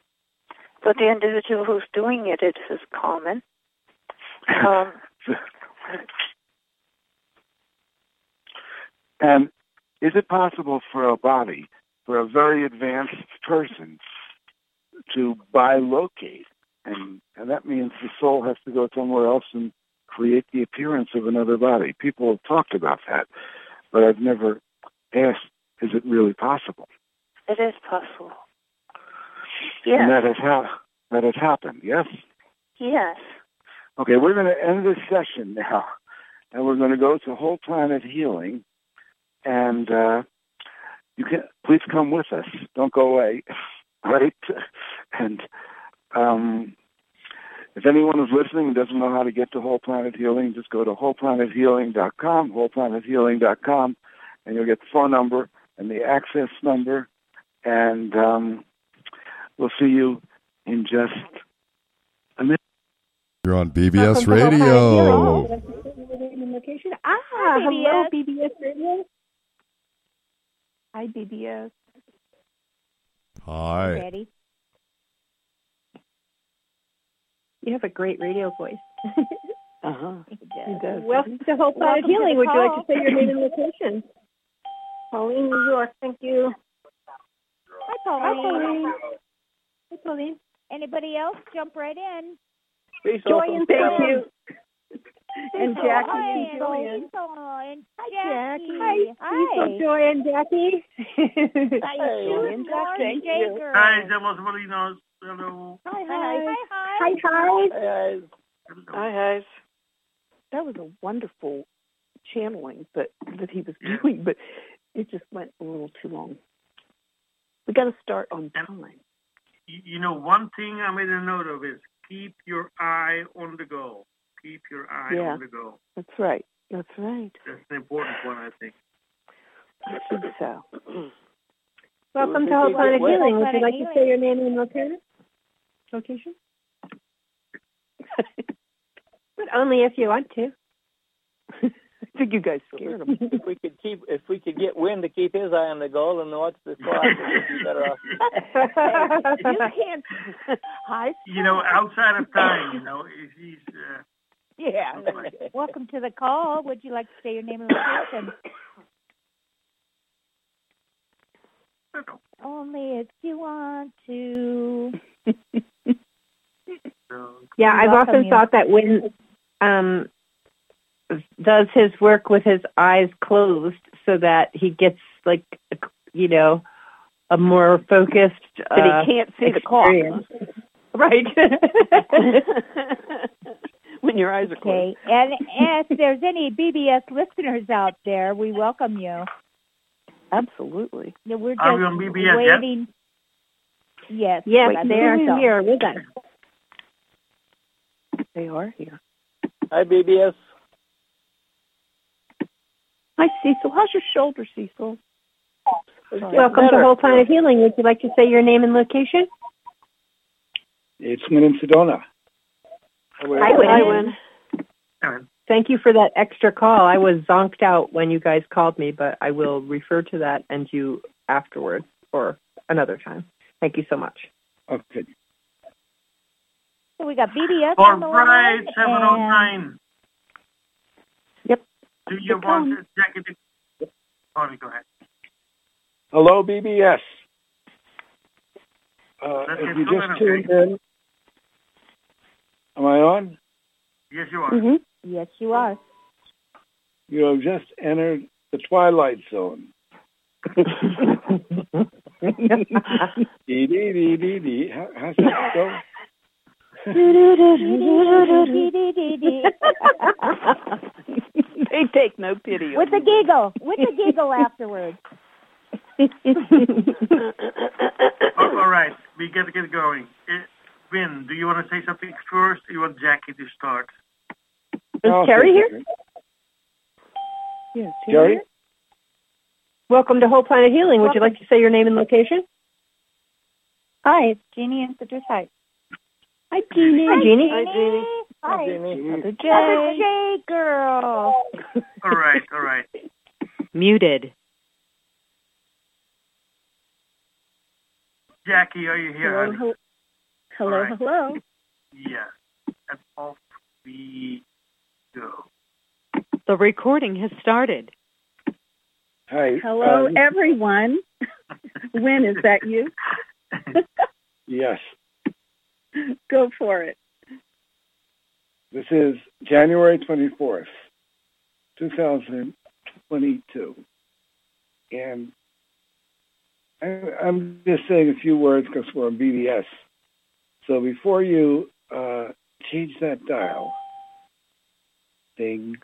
For the individual who's doing it, it is common. Um, and is it possible for a body, for a very advanced person, to bilocate? And, and that means the soul has to go somewhere else and create the appearance of another body. People have talked about that, but I've never asked, is it really possible? it is possible. Yes. And that has, ha- that has happened, yes? Yes. Okay, we're going to end this session now, and we're going to go to Whole Planet Healing, and uh, you can please come with us. Don't go away, right? And um, if anyone is listening and doesn't know how to get to Whole Planet Healing, just go to wholeplanethealing.com, wholeplanethealing.com, and you'll get the phone number and the access number, and um, we'll see you in just a minute. You're on BBS Welcome to Whole Planet Radio. Location. Ah, hello, BBS Radio. Hi, BBS. Hi. Ready? You have a great radio voice. Uh-huh. He does. Welcome to Whole Planet Welcome to Healing. the Would you like to say your name and location? Pauline, New York. Thank you. Hi, Pauline. Hi, Pauline. Hi, Pauline. Anybody else? Jump right in. Joy and thank you. And Cecil, Jackie hi, and and Joanne. Cecil, and Hi, Jackie. Jackie. Hi, Cecil, Joy, and Jackie. Hi, Joy and Thank you. Jager. Hi, Demos Molinos. Hello. Hi, Hi, hi. hi. Hi, hi. Hi, Hi. That was a wonderful channeling that that he was doing, but it just went a little too long. We got to start on time. You you know, one thing I made a note of is keep your eye on the goal. Keep your eye Yeah. on the goal. That's right. That's right. That's an important one, I think. I think so. Welcome to Whole Planet Well, Healing. Would you like to say your name and location? Location? but only if you want to. I think you guys scared him. if we could keep, if we could get Wynn to keep his eye on the goal and watch the clock, we'd be better off. you can't. Hi. You know, outside of time, you know, if he's, uh, Yeah. Welcome to the call. Would you like to say your name and location? Only if you want to. Yeah, I've often you. thought that when um does his work with his eyes closed so that he gets like you know a more focused But he uh, can't see the call. right when your eyes are Okay. And if there's any BBS listeners out there, we welcome you. Absolutely. Yeah, We're just Are we on BBS yet? waiting. Yes. yes I they are believe so. here with us They are here. Hi, BBS. Hi, Cecil. How's your shoulder, Cecil? It's getting welcome to better. whole planet healing would you like to say your name and location It's Wynn in Sedona. Hi, Wynn. Hi, Wynn. thank you for that extra call i was zonked out when you guys called me but i will refer to that and you afterwards or another time thank you so much Okay. So we got BBS all on the right, line. 709. Yep. Do you Good want call. Jackie to... Sorry, go ahead. Hello, BBS. Uh, if you just tuned in, am I on? Yes, you are. And, yes, you are. You have just entered the twilight zone. Dee dee dee dee dee. How, how's that go? they take no pity. With a giggle. With a giggle afterwards. Oh, all right, we got to get going. Uh, Wynn, do you want to say something first, or you want Jackie to start? Is I'll Terry say here? something. Yes, Jerry? Welcome to Whole Planet Healing. Would you like to say your name and location? Hi, it's Jeannie in Citrus Heights. Hi, Jeannie. Hi, Jeannie. Hi, Jeannie. Hi. Hi, Jeannie. Mother J. Mother J girl. All right, all right. Muted. Jackie, are you here? Hello, honey? Hello, All right. hello. Yes. And off we go. The recording has started. Hi. Hello, um, everyone. when is that you? yes. Go for it. This is January 24th, 2022. And I, I'm just saying a few words because we're on BBS. So before you uh, change that dial thing,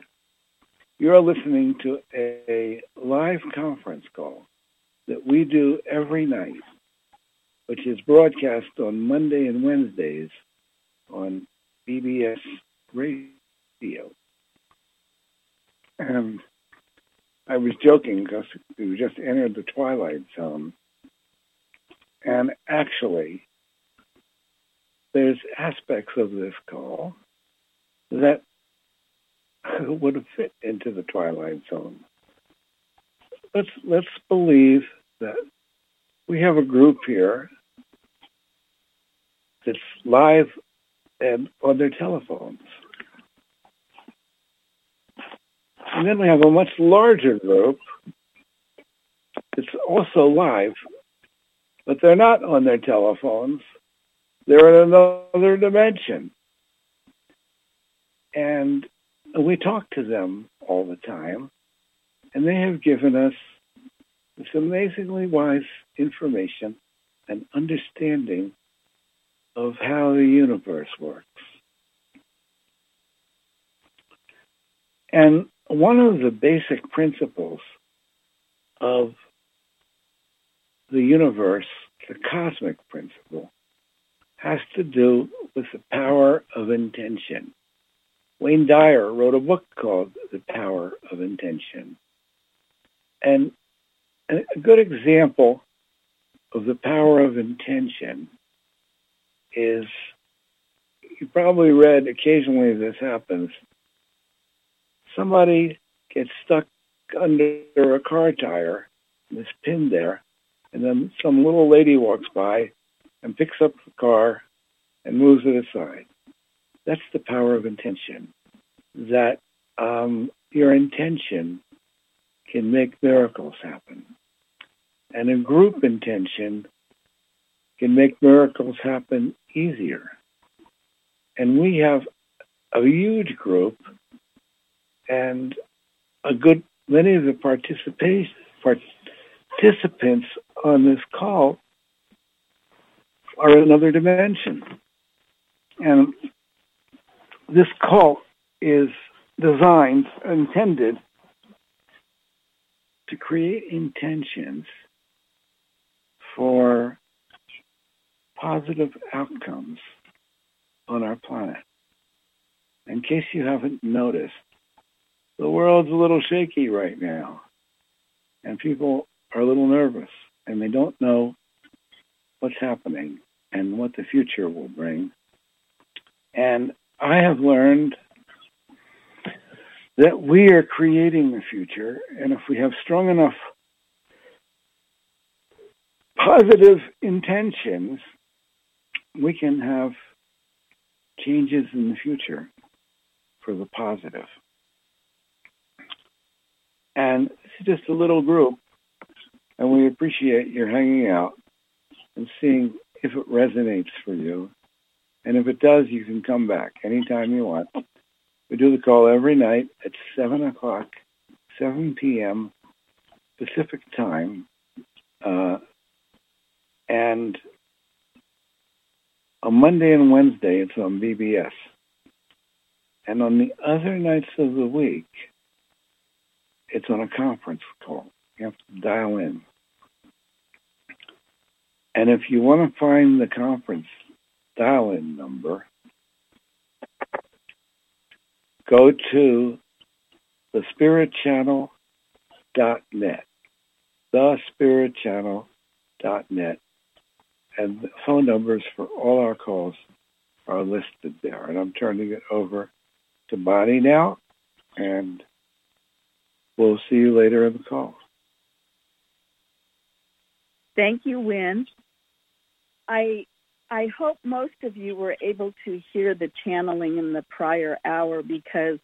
you're listening to a live conference call that we do every night, which is broadcast on Monday and Wednesdays on BBS Radio. And I was joking because we just entered the twilight zone. And actually, there's aspects of this call that would have fit into the twilight zone. Let's let's believe that we have a group here that's live and on their telephones. And then we have a much larger group that's also live, but they're not on their telephones. They're in another dimension. And we talk to them all the time, and they have given us this amazingly wise information and understanding of how the universe works. And one of the basic principles of the universe, the cosmic principle, has to do with the power of intention. Wayne Dyer wrote a book called The Power of Intention. And a good example of the power of intention is you probably read occasionally this happens. Somebody gets stuck under a car tire, and is pinned there, and then some little lady walks by and picks up the car and moves it aside. That's the power of intention. That um, your intention can make miracles happen. And a group intention can make miracles happen easier. And we have a huge group and a good many of the participants on this call are in another dimension. And this cult is designed, intended to create intentions for positive outcomes on our planet. In case you haven't noticed, the world's a little shaky right now, and people are a little nervous, and they don't know what's happening and what the future will bring. And I have learned that we are creating the future, and if we have strong enough positive intentions, we can have changes in the future for the positive. And it's just a little group, and we appreciate your hanging out and seeing if it resonates for you. And if it does, you can come back anytime you want. We do the call every night at 7 o'clock, 7 p.m. Pacific time. Uh, and on Monday and Wednesday, it's on BBS. And on the other nights of the week, it's on a conference call. You have to dial in. And if you want to find the conference dial-in number, go to thespiritchannel.net, thespiritchannel.net, and the phone numbers for all our calls are listed there. And I'm turning it over to Bonnie now, and we'll see you later in the call. Thank you, Wynn. I I hope most of you were able to hear the channeling in the prior hour because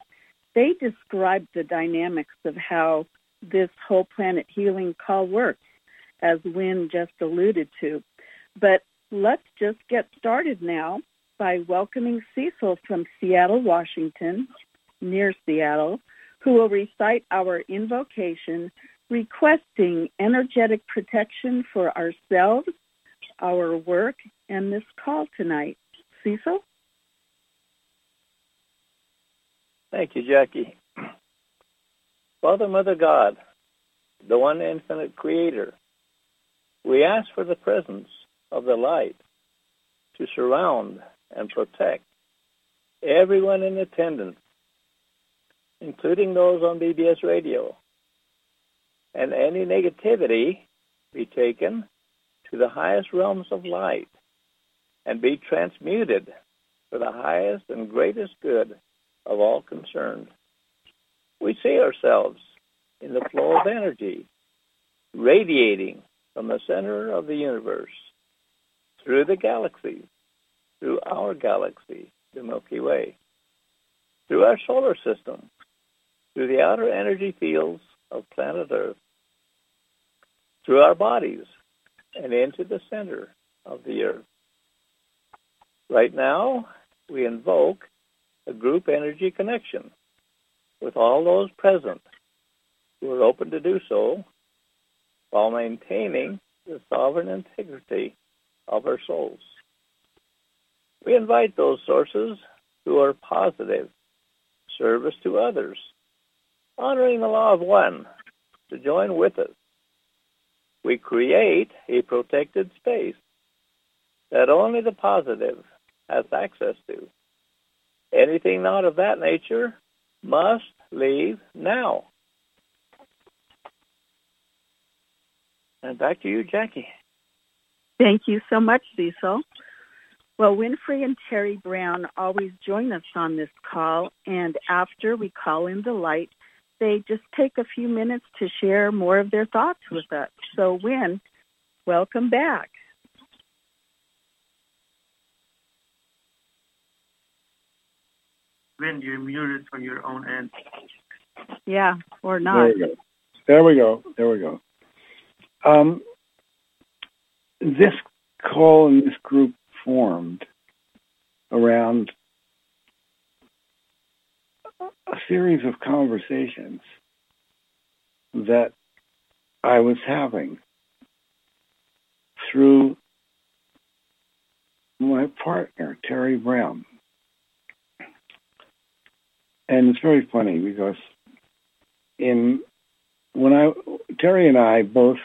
they described the dynamics of how this whole planet healing call works, as Wynn just alluded to. But let's just get started now by welcoming Cecil from Seattle, Washington, near Seattle, who will recite our invocation requesting energetic protection for ourselves, our work, and this call tonight. Cecil? Thank you, Jackie. Father, Mother God, the one infinite creator, we ask for the presence of the light to surround and protect everyone in attendance, including those on BBS radio, and any negativity be taken to the highest realms of light and be transmuted for the highest and greatest good of all concerned. We see ourselves in the flow of energy radiating from the center of the universe through the galaxies, through our galaxy, the Milky Way, through our solar system, through the outer energy fields of planet Earth, through our bodies, and into the center of the Earth. Right now, we invoke a group energy connection with all those present who are open to do so while maintaining the sovereign integrity of our souls. We invite those sources who are positive, service to others, honoring the law of one, to join with us. We create a protected space that only the positive has access to. Anything not of that nature must leave now. And back to you, Jackie. Thank you so much, Cecil. Well, Wynn Free and Terry Brown always join us on this call, and after we call in the light, they just take a few minutes to share more of their thoughts with us. So, Wynn, welcome back. Wynn, you're muted from your own end. Yeah, or not. There we go. There we go. There we go. Um, this call and this group formed around a series of conversations that I was having through my partner, Terry Brown. And it's very funny because in when I Terry and I both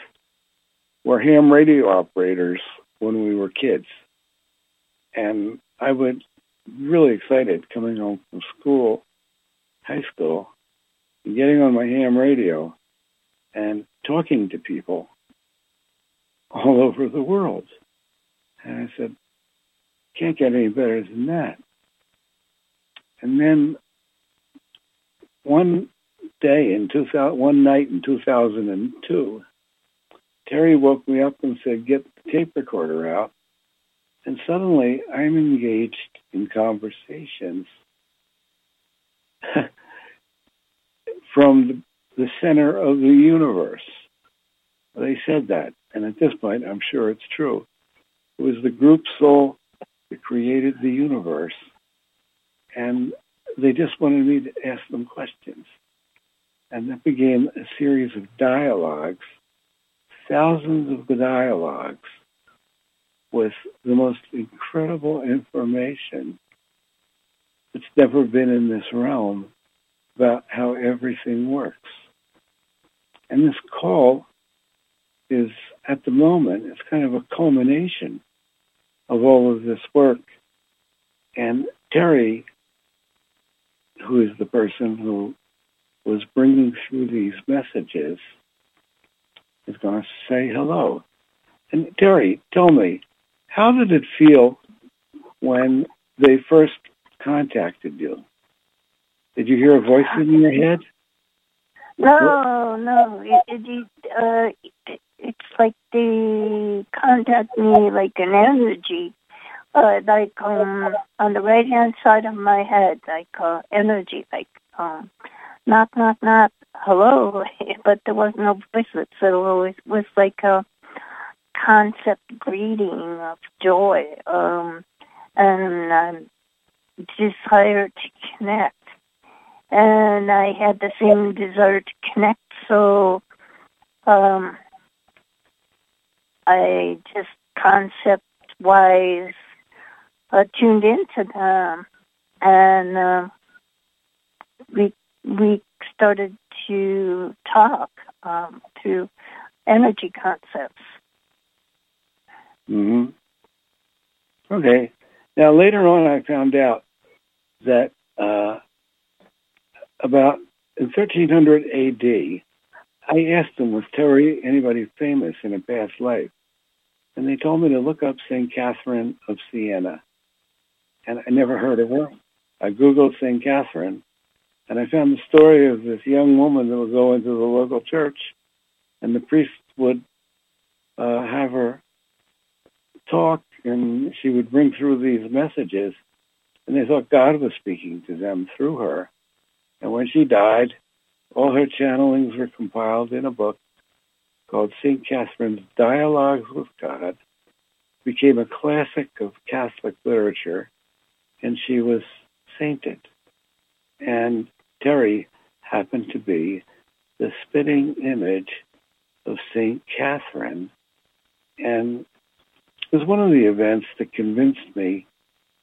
were ham radio operators when we were kids. And I was really excited coming home from school, high school, and getting on my ham radio and talking to people all over the world. And I said, can't get any better than that. And then one day in 2000, one night in 2002, Terry woke me up and said, get the tape recorder out. And suddenly I'm engaged in conversations from the center of the universe. They said that. And at this point, I'm sure it's true. It was the group soul that created the universe. And they just wanted me to ask them questions. And that began a series of dialogues thousands of dialogues with the most incredible information that's never been in this realm about how everything works. And this call is, at the moment, it's kind of a culmination of all of this work. And Terry, who is the person who was bringing through these messages, is going to say hello. And Terry, tell me, how did it feel when they first contacted you? Did you hear a voice in your head? No, no. It, it, uh, it, it's like they contact me like an energy, uh, like um, on the right hand side of my head, like uh, energy, like um, knock, knock, knock, hello. but there was no voice, so it was like a concept greeting of joy um, and um, desire to connect. And I had the same desire to connect, so um, I just concept wise uh, tuned into them, and uh, we we started to talk um, through energy concepts. hmm Okay. Now later on, I found out that uh, about in 1300 A.D., I asked them, was Terry anybody famous in a past life? And they told me to look up St. Catherine of Siena. And I never heard of her. I Googled St. Catherine, and I found the story of this young woman that would go into the local church, and the priest would uh, have her talk, and she would bring through these messages, and they thought God was speaking to them through her. And when she died, all her channelings were compiled in a book called St. Catherine's Dialogues with God, became a classic of Catholic literature, and she was sainted. And Terry happened to be the spitting image of St. Catherine. And it was one of the events that convinced me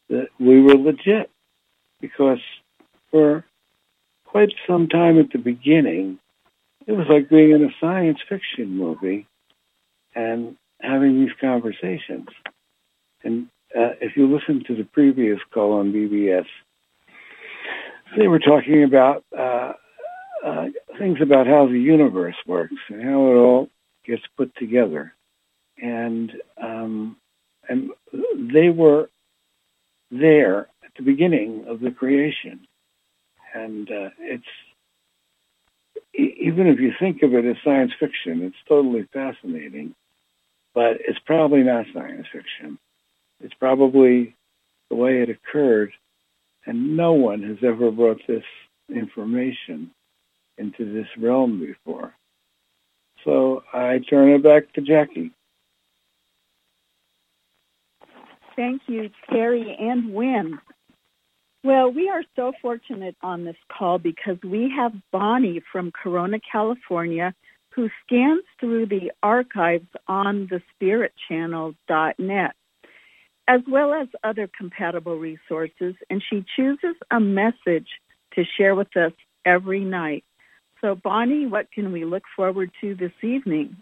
that we were legit because for quite some time at the beginning, it was like being in a science fiction movie and having these conversations. And uh, if you listen to the previous call on BBS, they were talking about uh, uh, things about how the universe works and how it all gets put together. And um, and they were there at the beginning of the creation. And uh, it's even if you think of it as science fiction, it's totally fascinating, but it's probably not science fiction. It's probably the way it occurred, and no one has ever brought this information into this realm before. So I turn it back to Jackie. Thank you, Terry and Wynn. Well, we are so fortunate on this call because we have Bonnie from Corona, California, who scans through the archives on thespiritchannel.net, as well as other compatible resources, and she chooses a message to share with us every night. So, Bonnie, what can we look forward to this evening?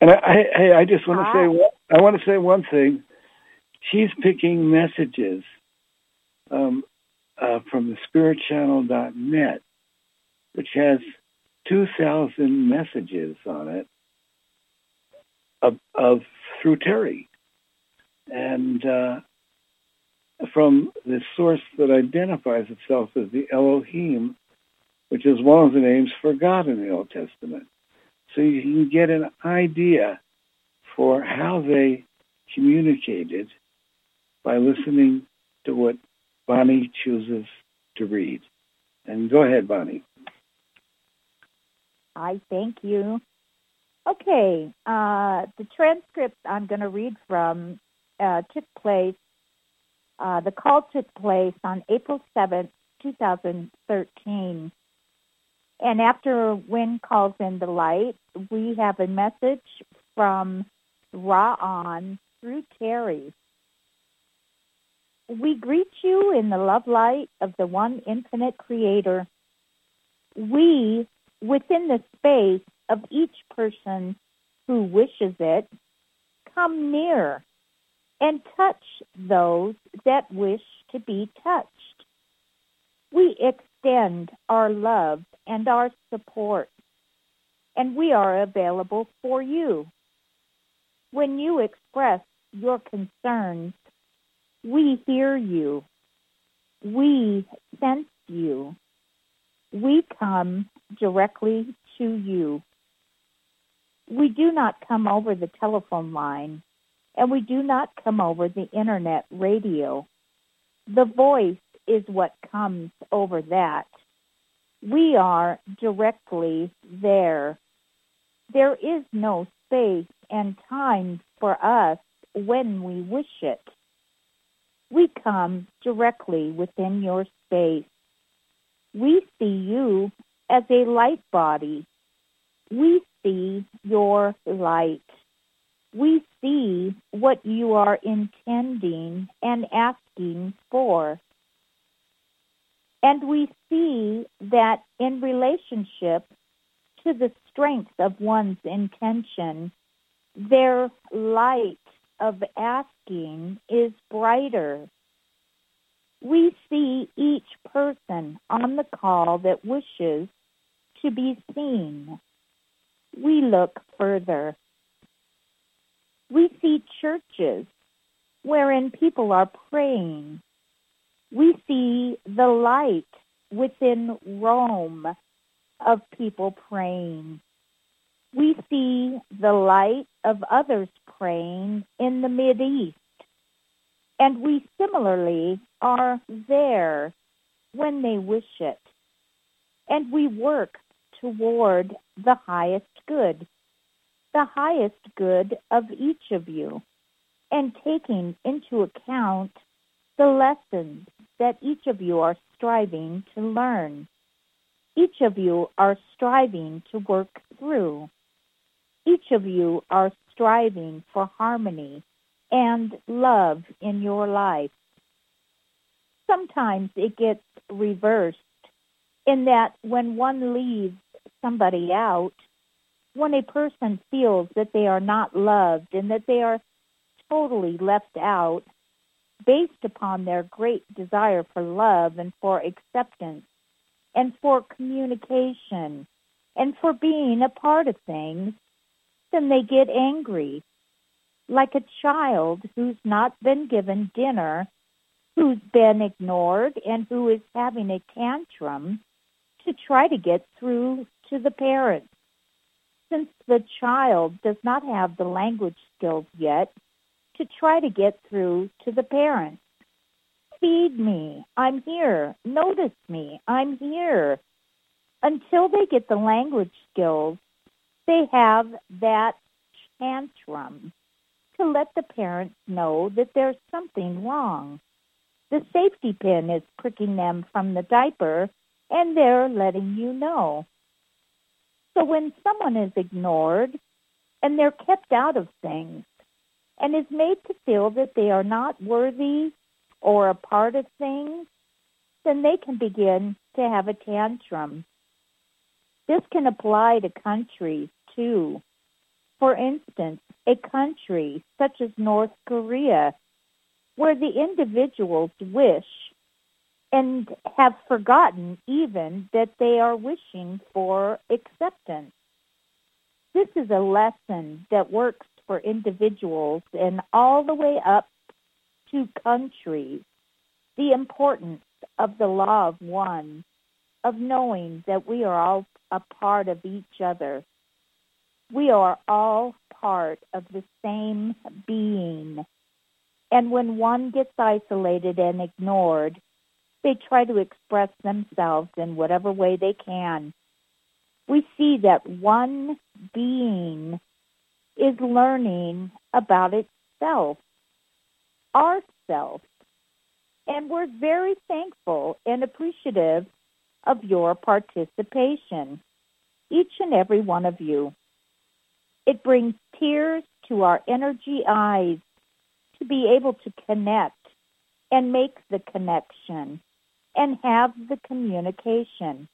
And I, I, I just want to say, I want to say one thing. She's picking messages um, uh, from the spiritchannel.net, which has 2,000 messages on it of, of through Terry. And uh, from the source that identifies itself as the Elohim, which is one of the names for God in the Old Testament. So you can get an idea for how they communicated by listening to what Bonnie chooses to read. And go ahead, Bonnie. I thank you. Okay, uh, the transcript I'm going to read from uh, took place, uh, the call took place on April 7th, 2013. And after Wynn calls in the light, we have a message from Ra-On through Terry. We greet you in the love light of the one infinite creator. We, within the space of each person who wishes it, come near and touch those that wish to be touched. We extend our love and our support, and we are available for you. When you express your concerns, we hear you. We sense you. We come directly to you. We do not come over the telephone line, and we do not come over the internet radio. The voice is what comes over that. We are directly there. There is no space and time for us when we wish it. We come directly within your space. We see you as a light body. We see your light. We see what you are intending and asking for. And we see that in relationship to the strength of one's intention, their light of asking is brighter. We see each person on the call that wishes to be seen. We look further. We see churches wherein people are praying. We see the light within Rome of people praying. We see the light of others praying in the Mid East. And we similarly are there when they wish it. And we work toward the highest good, the highest good of each of you, and taking into account the lessons that each of you are striving to learn. Each of you are striving to work through. Each of you are striving for harmony and love in your life. Sometimes it gets reversed in that when one leaves somebody out, when a person feels that they are not loved and that they are totally left out based upon their great desire for love and for acceptance and for communication and for being a part of things, they get angry. Like a child who's not been given dinner, who's been ignored, and who is having a tantrum to try to get through to the parents. Since the child does not have the language skills yet to try to get through to the parents. Feed me. I'm here. Notice me. I'm here. Until they get the language skills, they have that tantrum to let the parents know that there's something wrong. The safety pin is pricking them from the diaper and they're letting you know. So when someone is ignored and they're kept out of things and is made to feel that they are not worthy or a part of things, then they can begin to have a tantrum. This can apply to countries too. For instance, a country such as North Korea, where the individuals wish and have forgotten even that they are wishing for acceptance. This is a lesson that works for individuals and all the way up to countries. The importance of the law of one, of knowing that we are all a part of each other. We are all part of the same being. And when one gets isolated and ignored, they try to express themselves in whatever way they can. We see that one being is learning about itself, ourself. And we're very thankful and appreciative of your participation, each and every one of you. It brings tears to our energy eyes to be able to connect and make the connection and have the communication.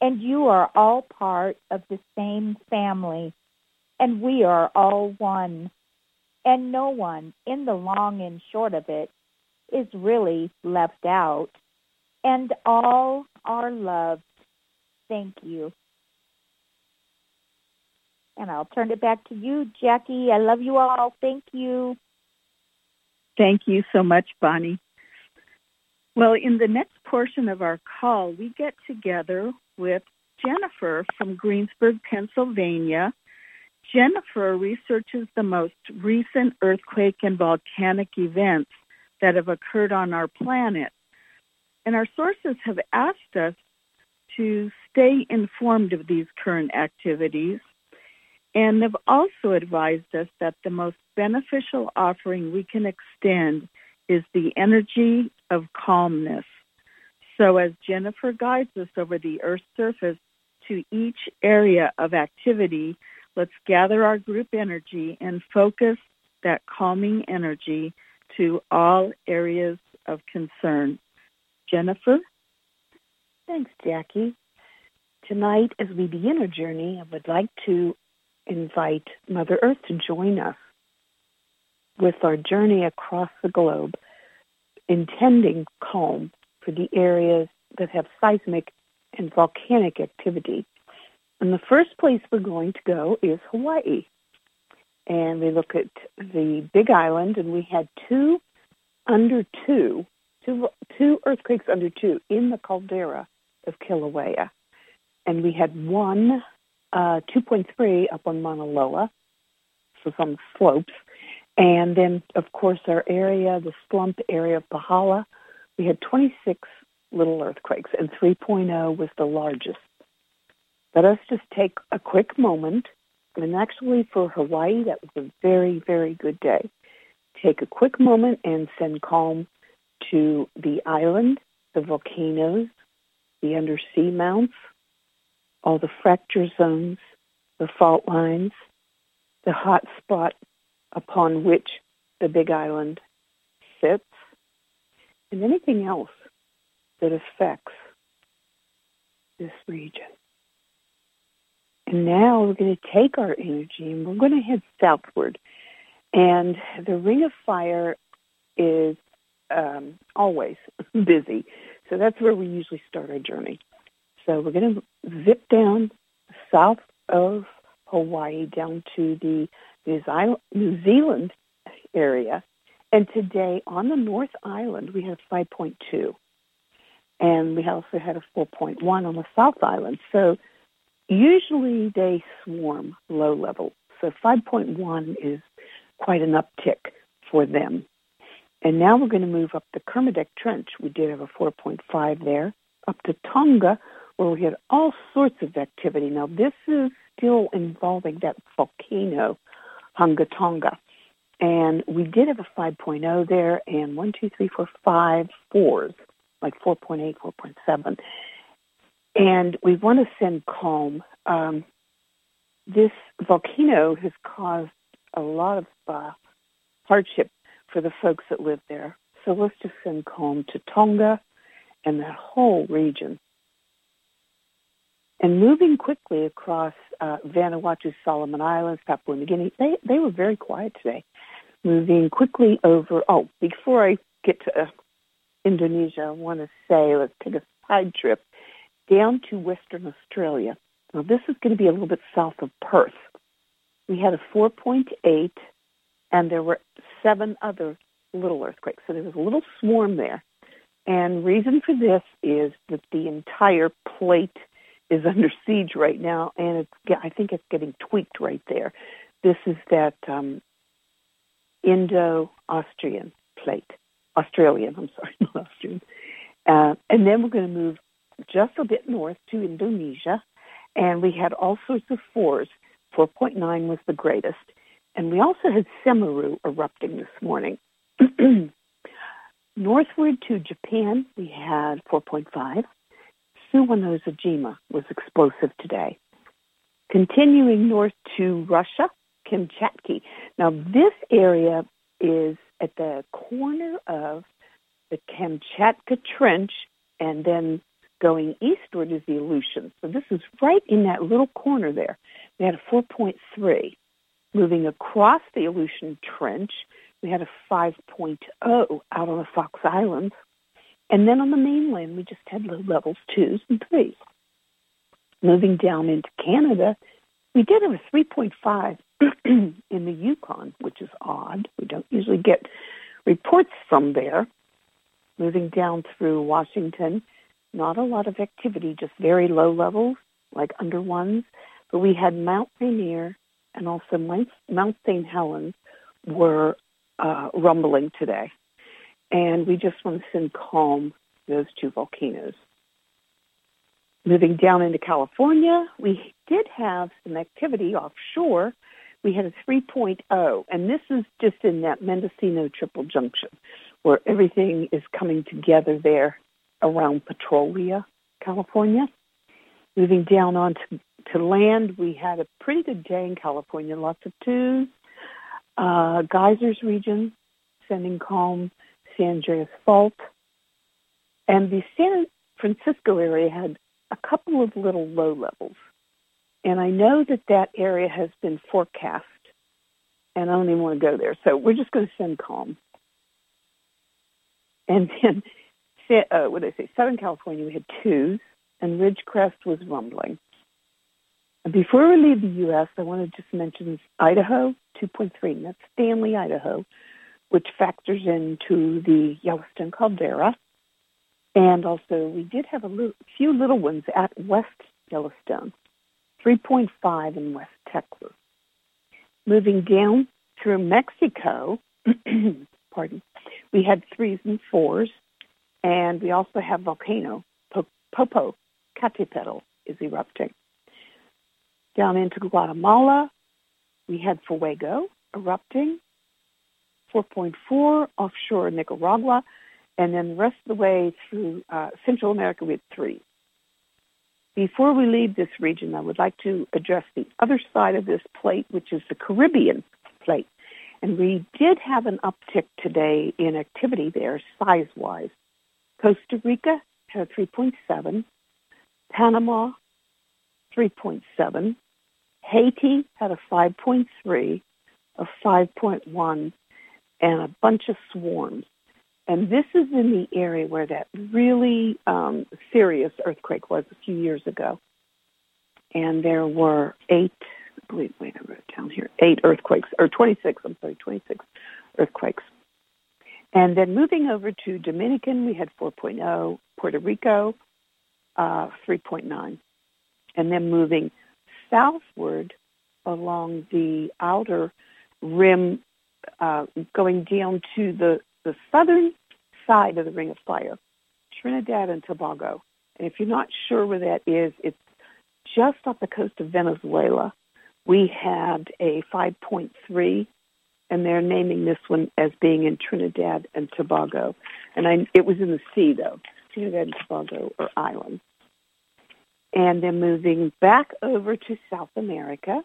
And you are all part of the same family, and we are all one. And no one, in the long and short of it, is really left out. And all are loved. Thank you. And I'll turn it back to you, Jackie. I love you all. Thank you. Thank you so much, Bonnie. Well, in the next portion of our call, we get together with Jennifer from Greensburg, Pennsylvania. Jennifer researches the most recent earthquake and volcanic events that have occurred on our planet. And our sources have asked us to stay informed of these current activities and have also advised us that the most beneficial offering we can extend is the energy of calmness. So, as Jennifer guides us over the Earth's surface to each area of activity, let's gather our group energy and focus that calming energy to all areas of concern. Jennifer? Thanks, Jackie. Tonight, as we begin our journey, I would like to invite Mother Earth to join us with our journey across the globe, intending calm for the areas that have seismic and volcanic activity. And the first place we're going to go is Hawaii. And we look at the Big Island, and we had two under two, two, two earthquakes under two in the caldera of Kilauea. And we had one uh, 2.3 up on Mauna Loa, so some slopes. And then, of course, our area, the slump area of Pahala, we had 26 little earthquakes, and 3.0 was the largest. Let us just take a quick moment, and actually for Hawaii, that was a very, very good day. Take a quick moment and send calm to the island, the volcanoes, the undersea mounts, all the fracture zones, the fault lines, the hot spot upon which the Big Island sits, and anything else that affects this region. And now we're going to take our energy and we're going to head southward. And the Ring of Fire is um, always busy. So that's where we usually start our journey. So we're going to zip down south of Hawaii down to the New Zealand area. And today on the North Island, we have 5.2. And we also had a 4.1 on the South Island. So usually they swarm low level. So 5.1 is quite an uptick for them. And now we're going to move up the Kermadec Trench. We did have a 4.5 there, up to Tonga, where we had all sorts of activity. Now, this is still involving that volcano, Hunga Tonga. And we did have a 5.0 there, and one, two, three, four, five fours, like 4.8, 4.7. And we want to send calm. Um, this volcano has caused a lot of uh, hardship for the folks that live there. So let's just send calm to Tonga and that whole region. And moving quickly across uh, Vanuatu, Solomon Islands, Papua New Guinea, they, they were very quiet today. Moving quickly over, oh, before I get to uh, Indonesia, I want to say let's take a side trip down to Western Australia. Now, this is going to be a little bit south of Perth. We had a 4.8, and there were seven other little earthquakes. So there was a little swarm there. And reason for this is that the entire plate is under siege right now, and it's I think it's getting tweaked right there. This is that um, Indo-Austrian plate, Australian. I'm sorry, not Austrian. Uh, and then we're going to move just a bit north to Indonesia, and we had all sorts of fours. 4.9 was the greatest, and we also had Semeru erupting this morning. Northward to Japan, we had 4.5. Suwanoshima was explosive today. Continuing north to Russia, Kamchatka. Now, this area is at the corner of the Kamchatka Trench and then going eastward is the Aleutians. So this is right in that little corner there. We had a 4.3. Moving across the Aleutian Trench, we had a 5.0 out on the Fox Islands. And then on the mainland, we just had low levels twos and threes. Moving down into Canada, we did have a 3.5 in the Yukon, which is odd. We don't usually get reports from there. Moving down through Washington, not a lot of activity, just very low levels, like under ones. But we had Mount Rainier and also Mount St. Helens were uh, rumbling today. And we just want to send calm to those two volcanoes. Moving down into California, we did have some activity offshore. We had a 3.0, and this is just in that Mendocino Triple Junction, where everything is coming together there around Petrolia, California. Moving down on to, to land, we had a pretty good day in California, lots of twos. Uh, geysers region, sending calm, San Andreas Fault. And the San Francisco area had a couple of little low levels. And I know that that area has been forecast, and I don't even want to go there. So we're just going to send calm. And then, uh, what did I say? Southern California, we had twos, and Ridgecrest was rumbling. And before we leave the U.S., I want to just mention Idaho, 2.3, and that's Stanley, Idaho, which factors into the Yellowstone caldera. And also, we did have a little, few little ones at West Yellowstone, 3.5 in West Texas. Moving down through Mexico, pardon, we had threes and fours, and we also have volcano, Popo Catepetl is erupting. Down into Guatemala, we had Fuego erupting, 4.4 offshore Nicaragua, and then the rest of the way through uh, Central America, had three. Before we leave this region, I would like to address the other side of this plate, which is the Caribbean plate. And we did have an uptick today in activity there, size-wise. Costa Rica had a 3.7, Panama 3.7, Haiti had a 5.3, a 5.1, and a bunch of swarms. And this is in the area where that really um, serious earthquake was a few years ago. And there were eight, I believe, wait, I wrote it down here, eight earthquakes, or 26, I'm sorry, 26 earthquakes. And then moving over to Dominican, we had 4.0, Puerto Rico, uh, 3.9. And then moving southward along the outer rim, uh, going down to the, the southern side of the Ring of Fire, Trinidad and Tobago. And if you're not sure where that is, it's just off the coast of Venezuela. We had a 5.3, and they're naming this one as being in Trinidad and Tobago. And I, it was in the sea, though, Trinidad and Tobago or islands. And then moving back over to South America,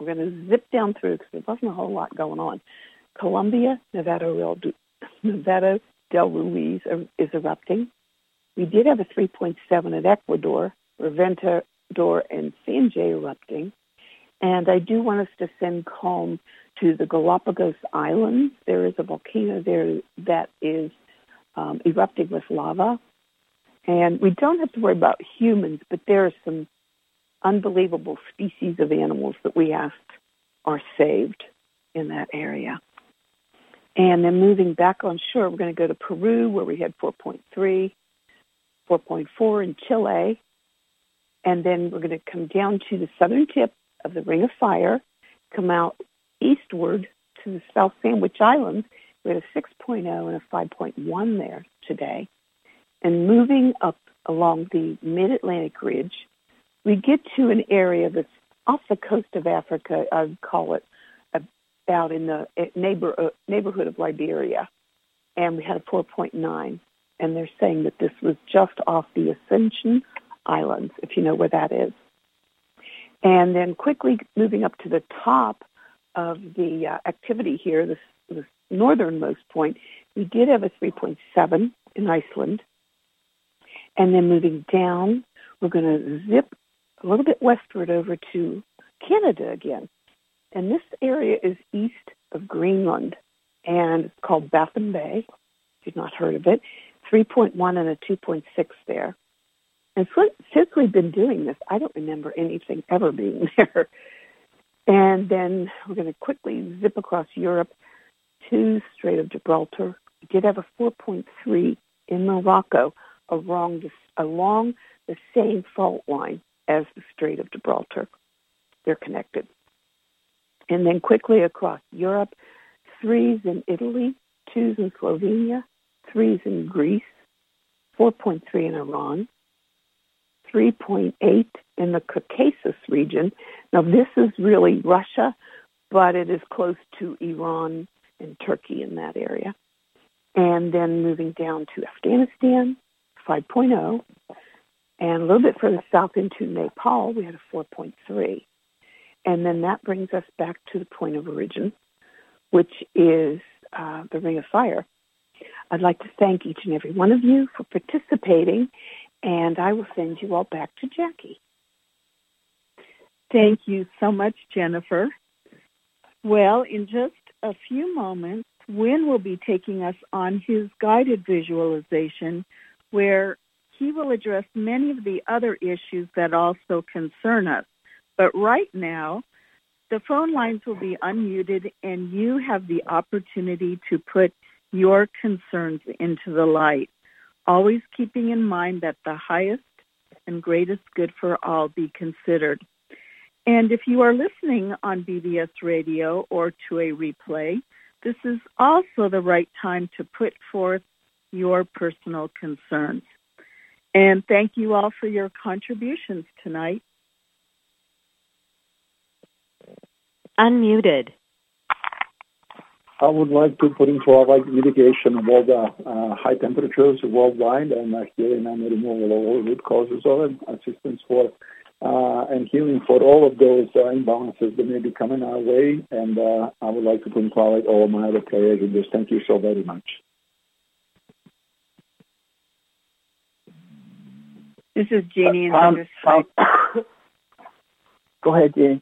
we're going to zip down through because there wasn't a whole lot going on. Colombia, Nevada, Nevado del Ruiz is erupting. We did have a 3.7 at Ecuador, Reventador and Sangay erupting. And I do want us to send calm to the Galapagos Islands. There is a volcano there that is um, erupting with lava. And we don't have to worry about humans, but there are some unbelievable species of animals that we asked are saved in that area. And then moving back on shore, we're going to go to Peru where we had 4.3, 4.4 in Chile. And then we're going to come down to the southern tip of the Ring of Fire, come out eastward to the South Sandwich Islands. We had a 6.0 and a 5.1 there today. And moving up along the mid-Atlantic ridge, we get to an area that's off the coast of Africa, I'd call it out in the eh, neighbor, uh, neighborhood of Liberia, and we had a 4.9. And they're saying that this was just off the Ascension Islands, if you know where that is. And then quickly moving up to the top of the uh, activity here, the, the northernmost point, we did have a 3.7 in Iceland. And then moving down, we're going to zip a little bit westward over to Canada again. And this area is east of Greenland, and it's called Baffin Bay. If you've not heard of it, 3.1 and a 2.6 there. And since we've been doing this, I don't remember anything ever being there. And then we're going to quickly zip across Europe to Strait of Gibraltar. We did have a 4.3 in Morocco along the, along the same fault line as the Strait of Gibraltar. They're connected. And then quickly across Europe, threes in Italy, twos in Slovenia, threes in Greece, 4.3 in Iran, 3.8 in the Caucasus region. Now, this is really Russia, but it is close to Iran and Turkey in that area. And then moving down to Afghanistan, 5.0. And a little bit further south into Nepal, we had a 4.3. And then that brings us back to the point of origin, which is uh, the Ring of Fire. I'd like to thank each and every one of you for participating, and I will send you all back to Jackie. Thank you so much, Jennifer. Well, in just a few moments, Wynn will be taking us on his guided visualization where he will address many of the other issues that also concern us. But right now, the phone lines will be unmuted and you have the opportunity to put your concerns into the light, always keeping in mind that the highest and greatest good for all be considered. And if you are listening on BBS radio or to a replay, this is also the right time to put forth your personal concerns. And thank you all for your contributions tonight. Unmuted. I would like to put in forward mitigation of all the uh, high temperatures worldwide and uh, healing and removal of all root causes of it, assistance for uh, and healing for all of those uh, imbalances that may be coming our way. And uh, I would like to put in forward all my other prayers in this. Thank you so very much. This is Jeannie in Um, um, Go ahead, Jeannie.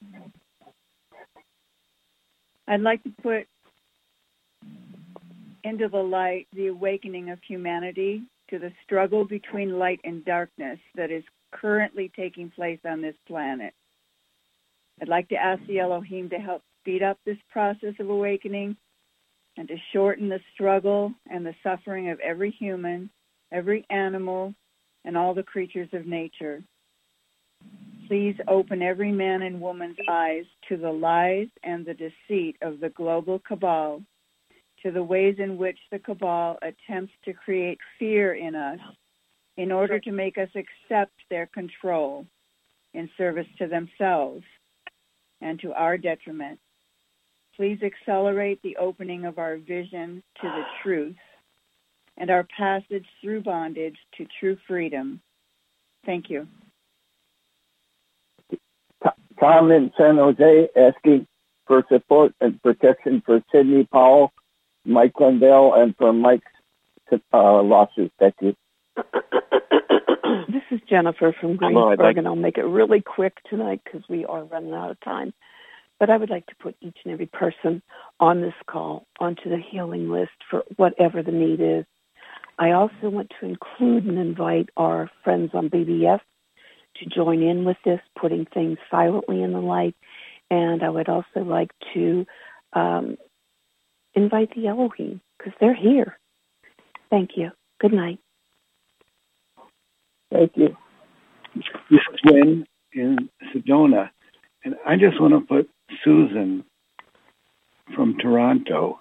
I'd like to put into the light the awakening of humanity to the struggle between light and darkness that is currently taking place on this planet. I'd like to ask the Elohim to help speed up this process of awakening and to shorten the struggle and the suffering of every human, every animal, and all the creatures of nature. Please open every man and woman's eyes to the lies and the deceit of the global cabal, to the ways in which the cabal attempts to create fear in us in order to make us accept their control in service to themselves and to our detriment. Please accelerate the opening of our vision to the truth and our passage through bondage to true freedom. Thank you. Tom in San Jose asking for support and protection for Sidney Powell, Mike Lindell, and for Mike's uh, lawsuit. Thank you. This is Jennifer from Hello, Greensburg, like- and I'll make it really quick tonight because we are running out of time. But I would like to put each and every person on this call onto the healing list for whatever the need is. I also want to include and invite our friends on BBS to join in with this, putting things silently in the light. And I would also like to um, invite the Elohim because they're here. Thank you. Good night. Thank you. This is Wynn in Sedona. And I just want to put Susan from Toronto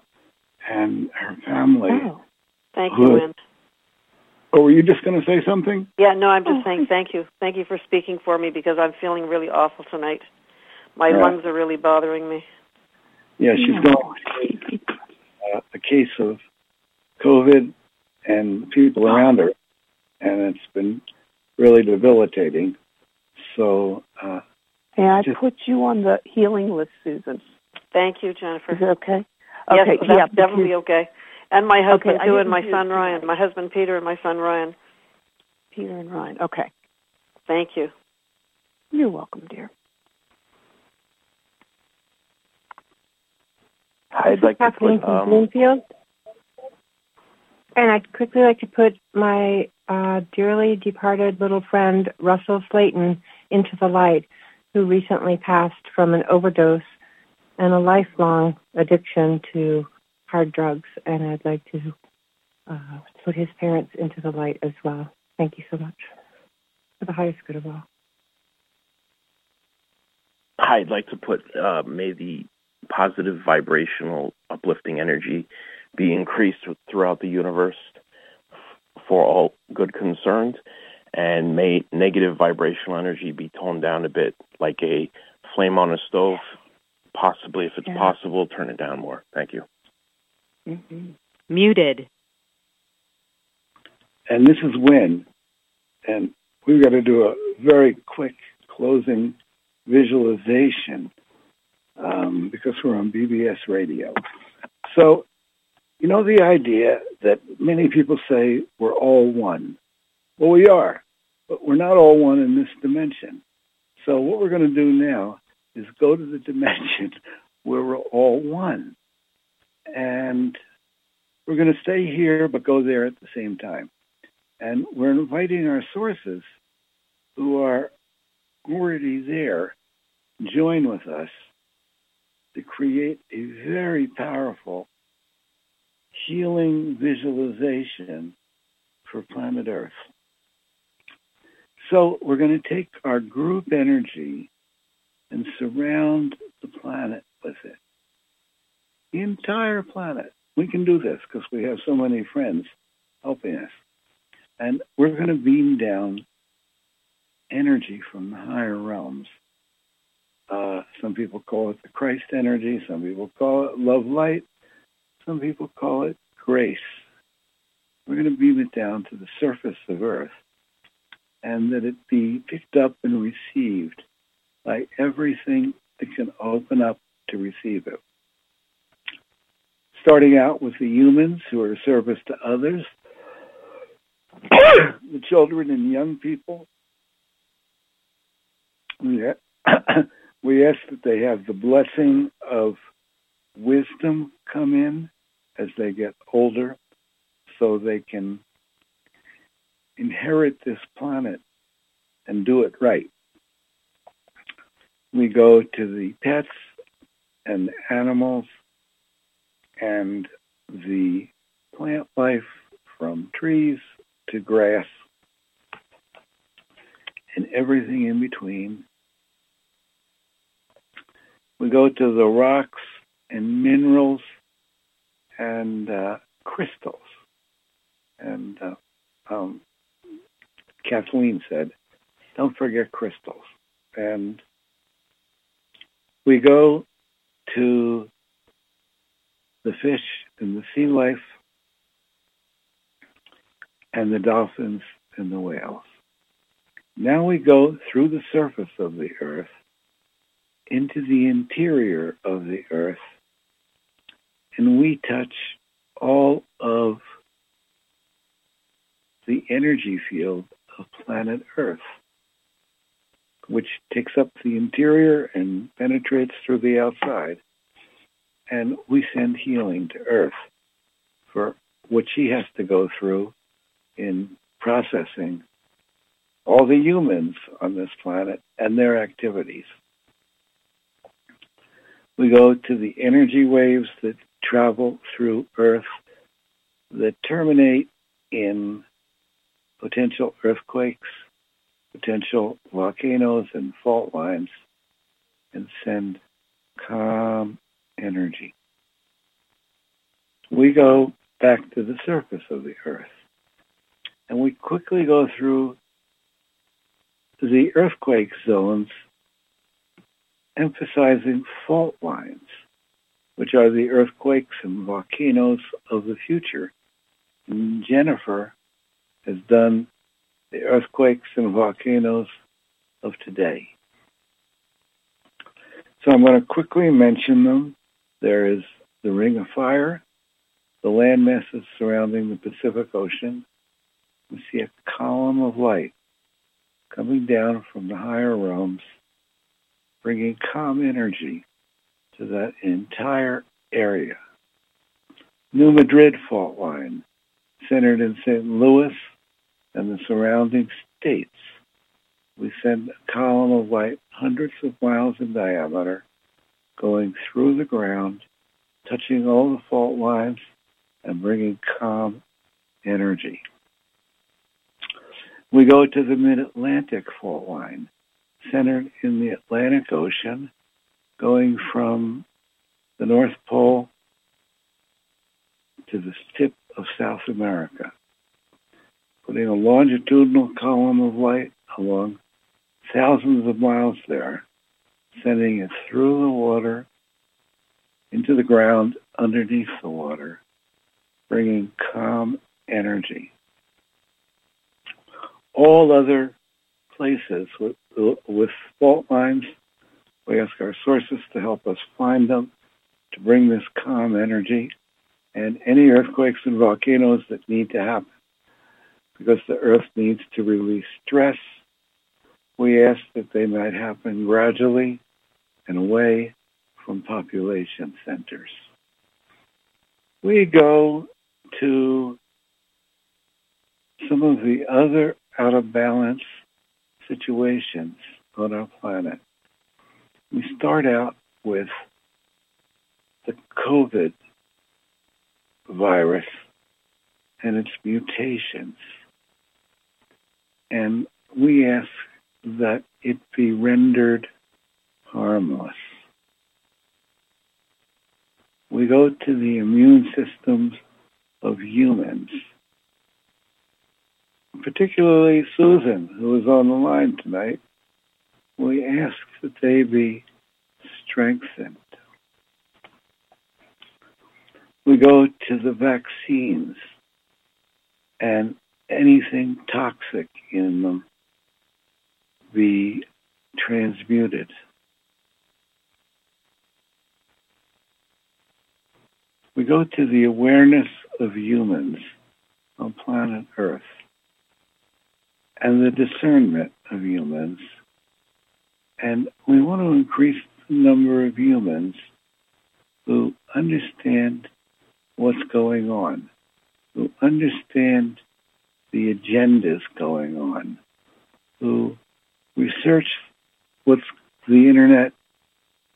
and her family. Oh, thank you, Good. Wynn. Oh, were you just going to say something? Yeah, no, I'm just saying thank you. Thank you for speaking for me because I'm feeling really awful tonight. My Yeah. lungs are really bothering me. Yeah, she's No. going through uh, a case of COVID and people around her, and it's been really debilitating. So, uh, May I Just- put you on the healing list, Susan? Thank you, Jennifer. Is it okay? Okay, yes, that's yeah, definitely okay. And my husband Okay, I too, and my son. Ryan. My husband Peter and my son Ryan. Peter and Ryan. Okay. Thank you. You're welcome, dear. I'd like to Kathleen put from um, Bloomfield. And I'd quickly like to put my uh, dearly departed little friend Russell Slayton into the light, who recently passed from an overdose and a lifelong addiction to hard drugs. And I'd like to uh, put his parents into the light as well. Thank you so much for the highest good of all. I'd like to put uh, may the positive vibrational uplifting energy be increased throughout the universe for all good concerned and may negative vibrational energy be toned down a bit like a flame on a stove possibly if it's Yeah. possible turn it down more thank you Muted. And this is Wynn, and we've got to do a very quick closing visualization um, because we're on BBS radio. So, you know the idea that many people say we're all one. Well, we are, but we're not all one in this dimension. So, what we're going to do now is go to the dimension where we're all one. And we're going to stay here, but go there at the same time. And we're inviting our sources who are already there join with us to create a very powerful healing visualization for planet Earth. So we're going to take our group energy and surround the planet with it. The entire planet. We can do this because we have so many friends helping us. And we're going to beam down energy from the higher realms. Uh, some people call it the Christ energy. Some people call it love light. Some people call it grace. We're going to beam it down to the surface of Earth and that it be picked up and received by everything that can open up to receive it. Starting out with the humans who are service to others, the children and young people. We, ask that they have the blessing of wisdom come in as they get older so they can inherit this planet and do it right. We go to the pets and animals and the plant life from trees to grass and everything in between. We go to the rocks and minerals and uh, crystals. And uh, um, Kathleen said, don't forget crystals. And we go to the fish and the sea life and the dolphins and the whales. Now we go through the surface of the earth into the interior of the earth and we touch all of the energy field of planet Earth, which takes up the interior and penetrates through the outside. And we send healing to Earth for what she has to go through in processing all the humans on this planet and their activities. We go to the energy waves that travel through Earth that terminate in potential earthquakes, potential volcanoes and fault lines, and send calm energy. We go back to the surface of the Earth, and we quickly go through the earthquake zones, emphasizing fault lines, which are the earthquakes and volcanoes of the future. And Jennifer has done the earthquakes and volcanoes of today. So I'm going to quickly mention them. There is the Ring of Fire, the land masses surrounding the Pacific Ocean. We see a column of light coming down from the higher realms, bringing calm energy to that entire area. New Madrid fault line, centered in St. Louis and the surrounding states. We send a column of light hundreds of miles in diameter going through the ground, touching all the fault lines and bringing calm energy. We go to the mid-Atlantic fault line, centered in the Atlantic Ocean, going from the North Pole to the tip of South America, putting a longitudinal column of light along thousands of miles there, sending it through the water into the ground underneath the water, bringing calm energy. All other places with, with fault lines, we ask our sources to help us find them, to bring this calm energy, and any earthquakes and volcanoes that need to happen because the earth needs to release stress. We ask that they might happen gradually and away from population centers. We go to some of the other out of balance situations on our planet. We start out with the COVID virus and its mutations. And we ask that it be rendered harmless. We go to the immune systems of humans, particularly Susan, who is on the line tonight. We ask that they be strengthened. We go to the vaccines and anything toxic in them be transmuted. We go to the awareness of humans on planet Earth and the discernment of humans. And we want to increase the number of humans who understand what's going on, who understand the agendas going on, who research what's the internet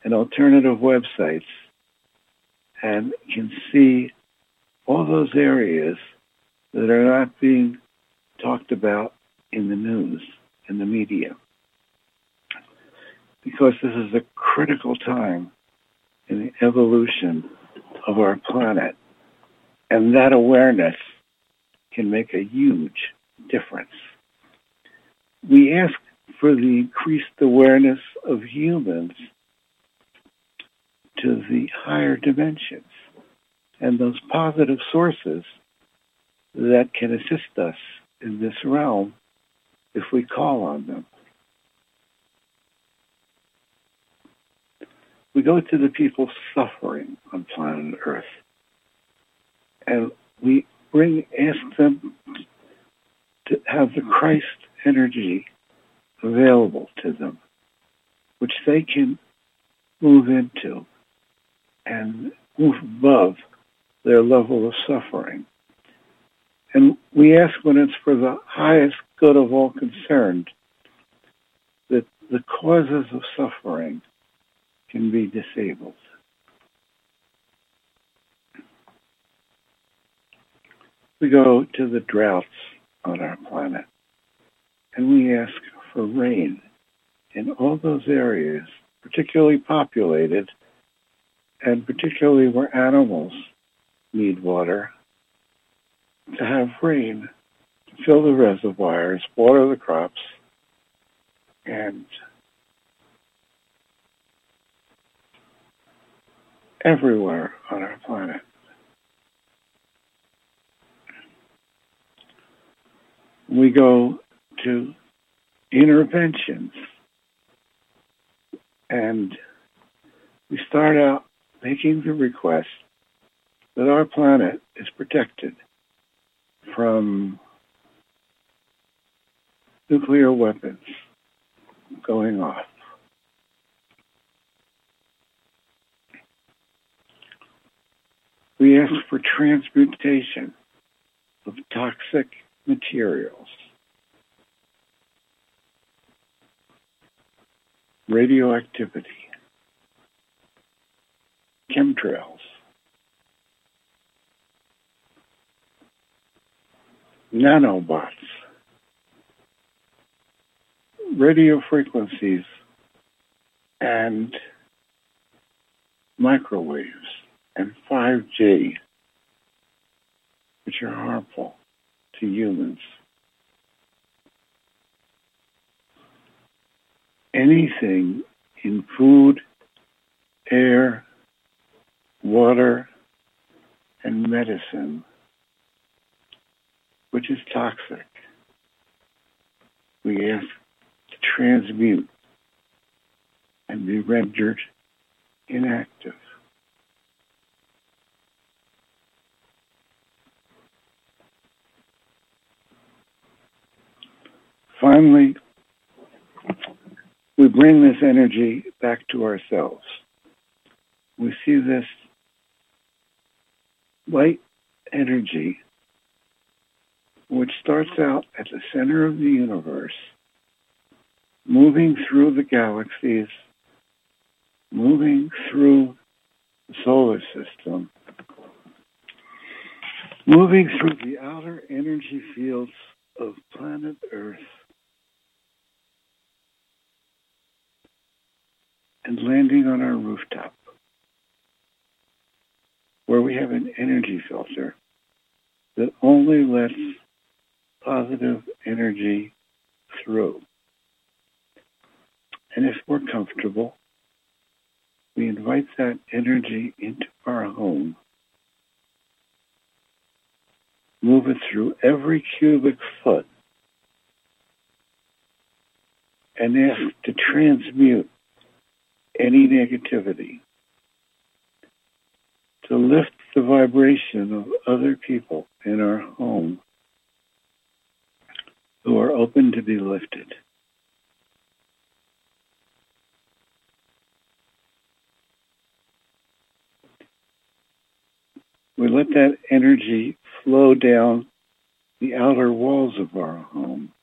and alternative websites and can see all those areas that are not being talked about in the news, in the media. Because this is a critical time in the evolution of our planet. And that awareness can make a huge difference. We ask for the increased awareness of humans to the higher dimensions and those positive sources that can assist us in this realm if we call on them. We go to the people suffering on planet Earth and we bring, ask them to have the Christ energy available to them, which they can move into and move above their level of suffering. And we ask when it's for the highest good of all concerned that the causes of suffering can be disabled. We go to the droughts on our planet and we ask for rain in all those areas, particularly populated and particularly where animals need water, to have rain to fill the reservoirs, water the crops, and everywhere on our planet. We go to interventions and we start out making the request that our planet is protected from nuclear weapons going off. We ask for transmutation of toxic materials, radioactivity, chemtrails, nanobots, radio frequencies, and microwaves and 5G, which are harmful to humans. Anything in food, air, water, and medicine, which is toxic, we ask to transmute and be rendered inactive. Finally, we bring this energy back to ourselves. We see this light energy, which starts out at the center of the universe, moving through the galaxies, moving through the solar system, moving through the outer energy fields of planet Earth, and landing on our rooftop, we have an energy filter that only lets positive energy through. And if we're comfortable, we invite that energy into our home. Move it through every cubic foot and ask to transmute any negativity, to lift the vibration of other people in our home who are open to be lifted. We let that energy flow down the outer walls of our home,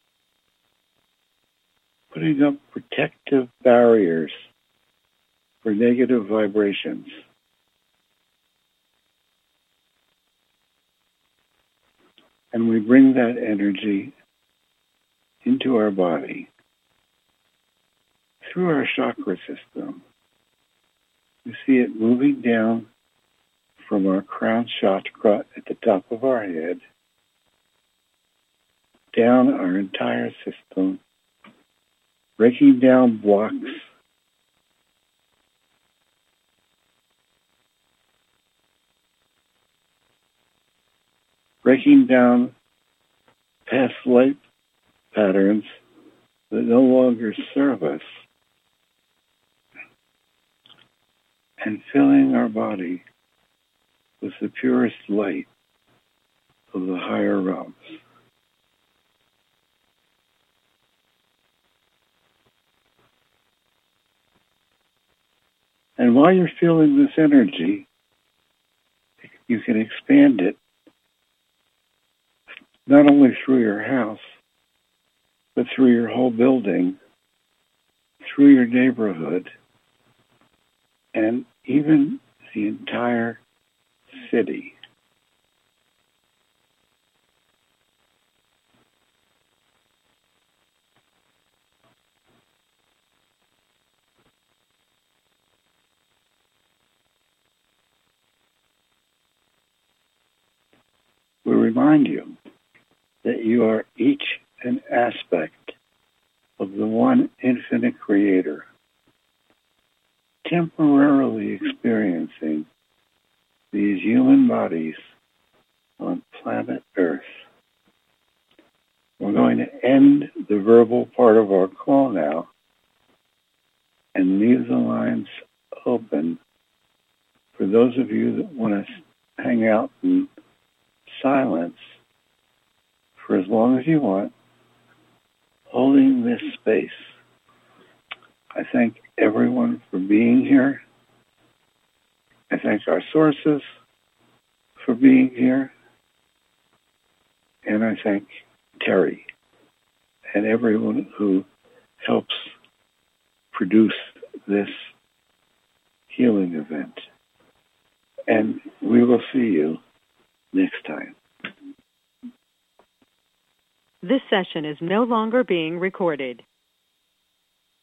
putting up protective barriers for negative vibrations. And we bring that energy into our body through our chakra system. We see it moving down from our crown chakra at the top of our head, down our entire system, breaking down blocks breaking down past life patterns that no longer serve us and filling our body with the purest light of the higher realms. And while you're feeling this energy, you can expand it not only through your house, but through your whole building, through your neighborhood, and even the entire city. We remind you you are each an aspect of the one infinite creator, temporarily experiencing these human bodies on planet Earth. We're going to end the verbal part of our call now and leave the lines open for those of you that want to hang out in silence for as long as you want, holding this space. I thank everyone for being here. I thank our sources for being here. And I thank Terry and everyone who helps produce this healing event. And we will see you next time. This session is no longer being recorded.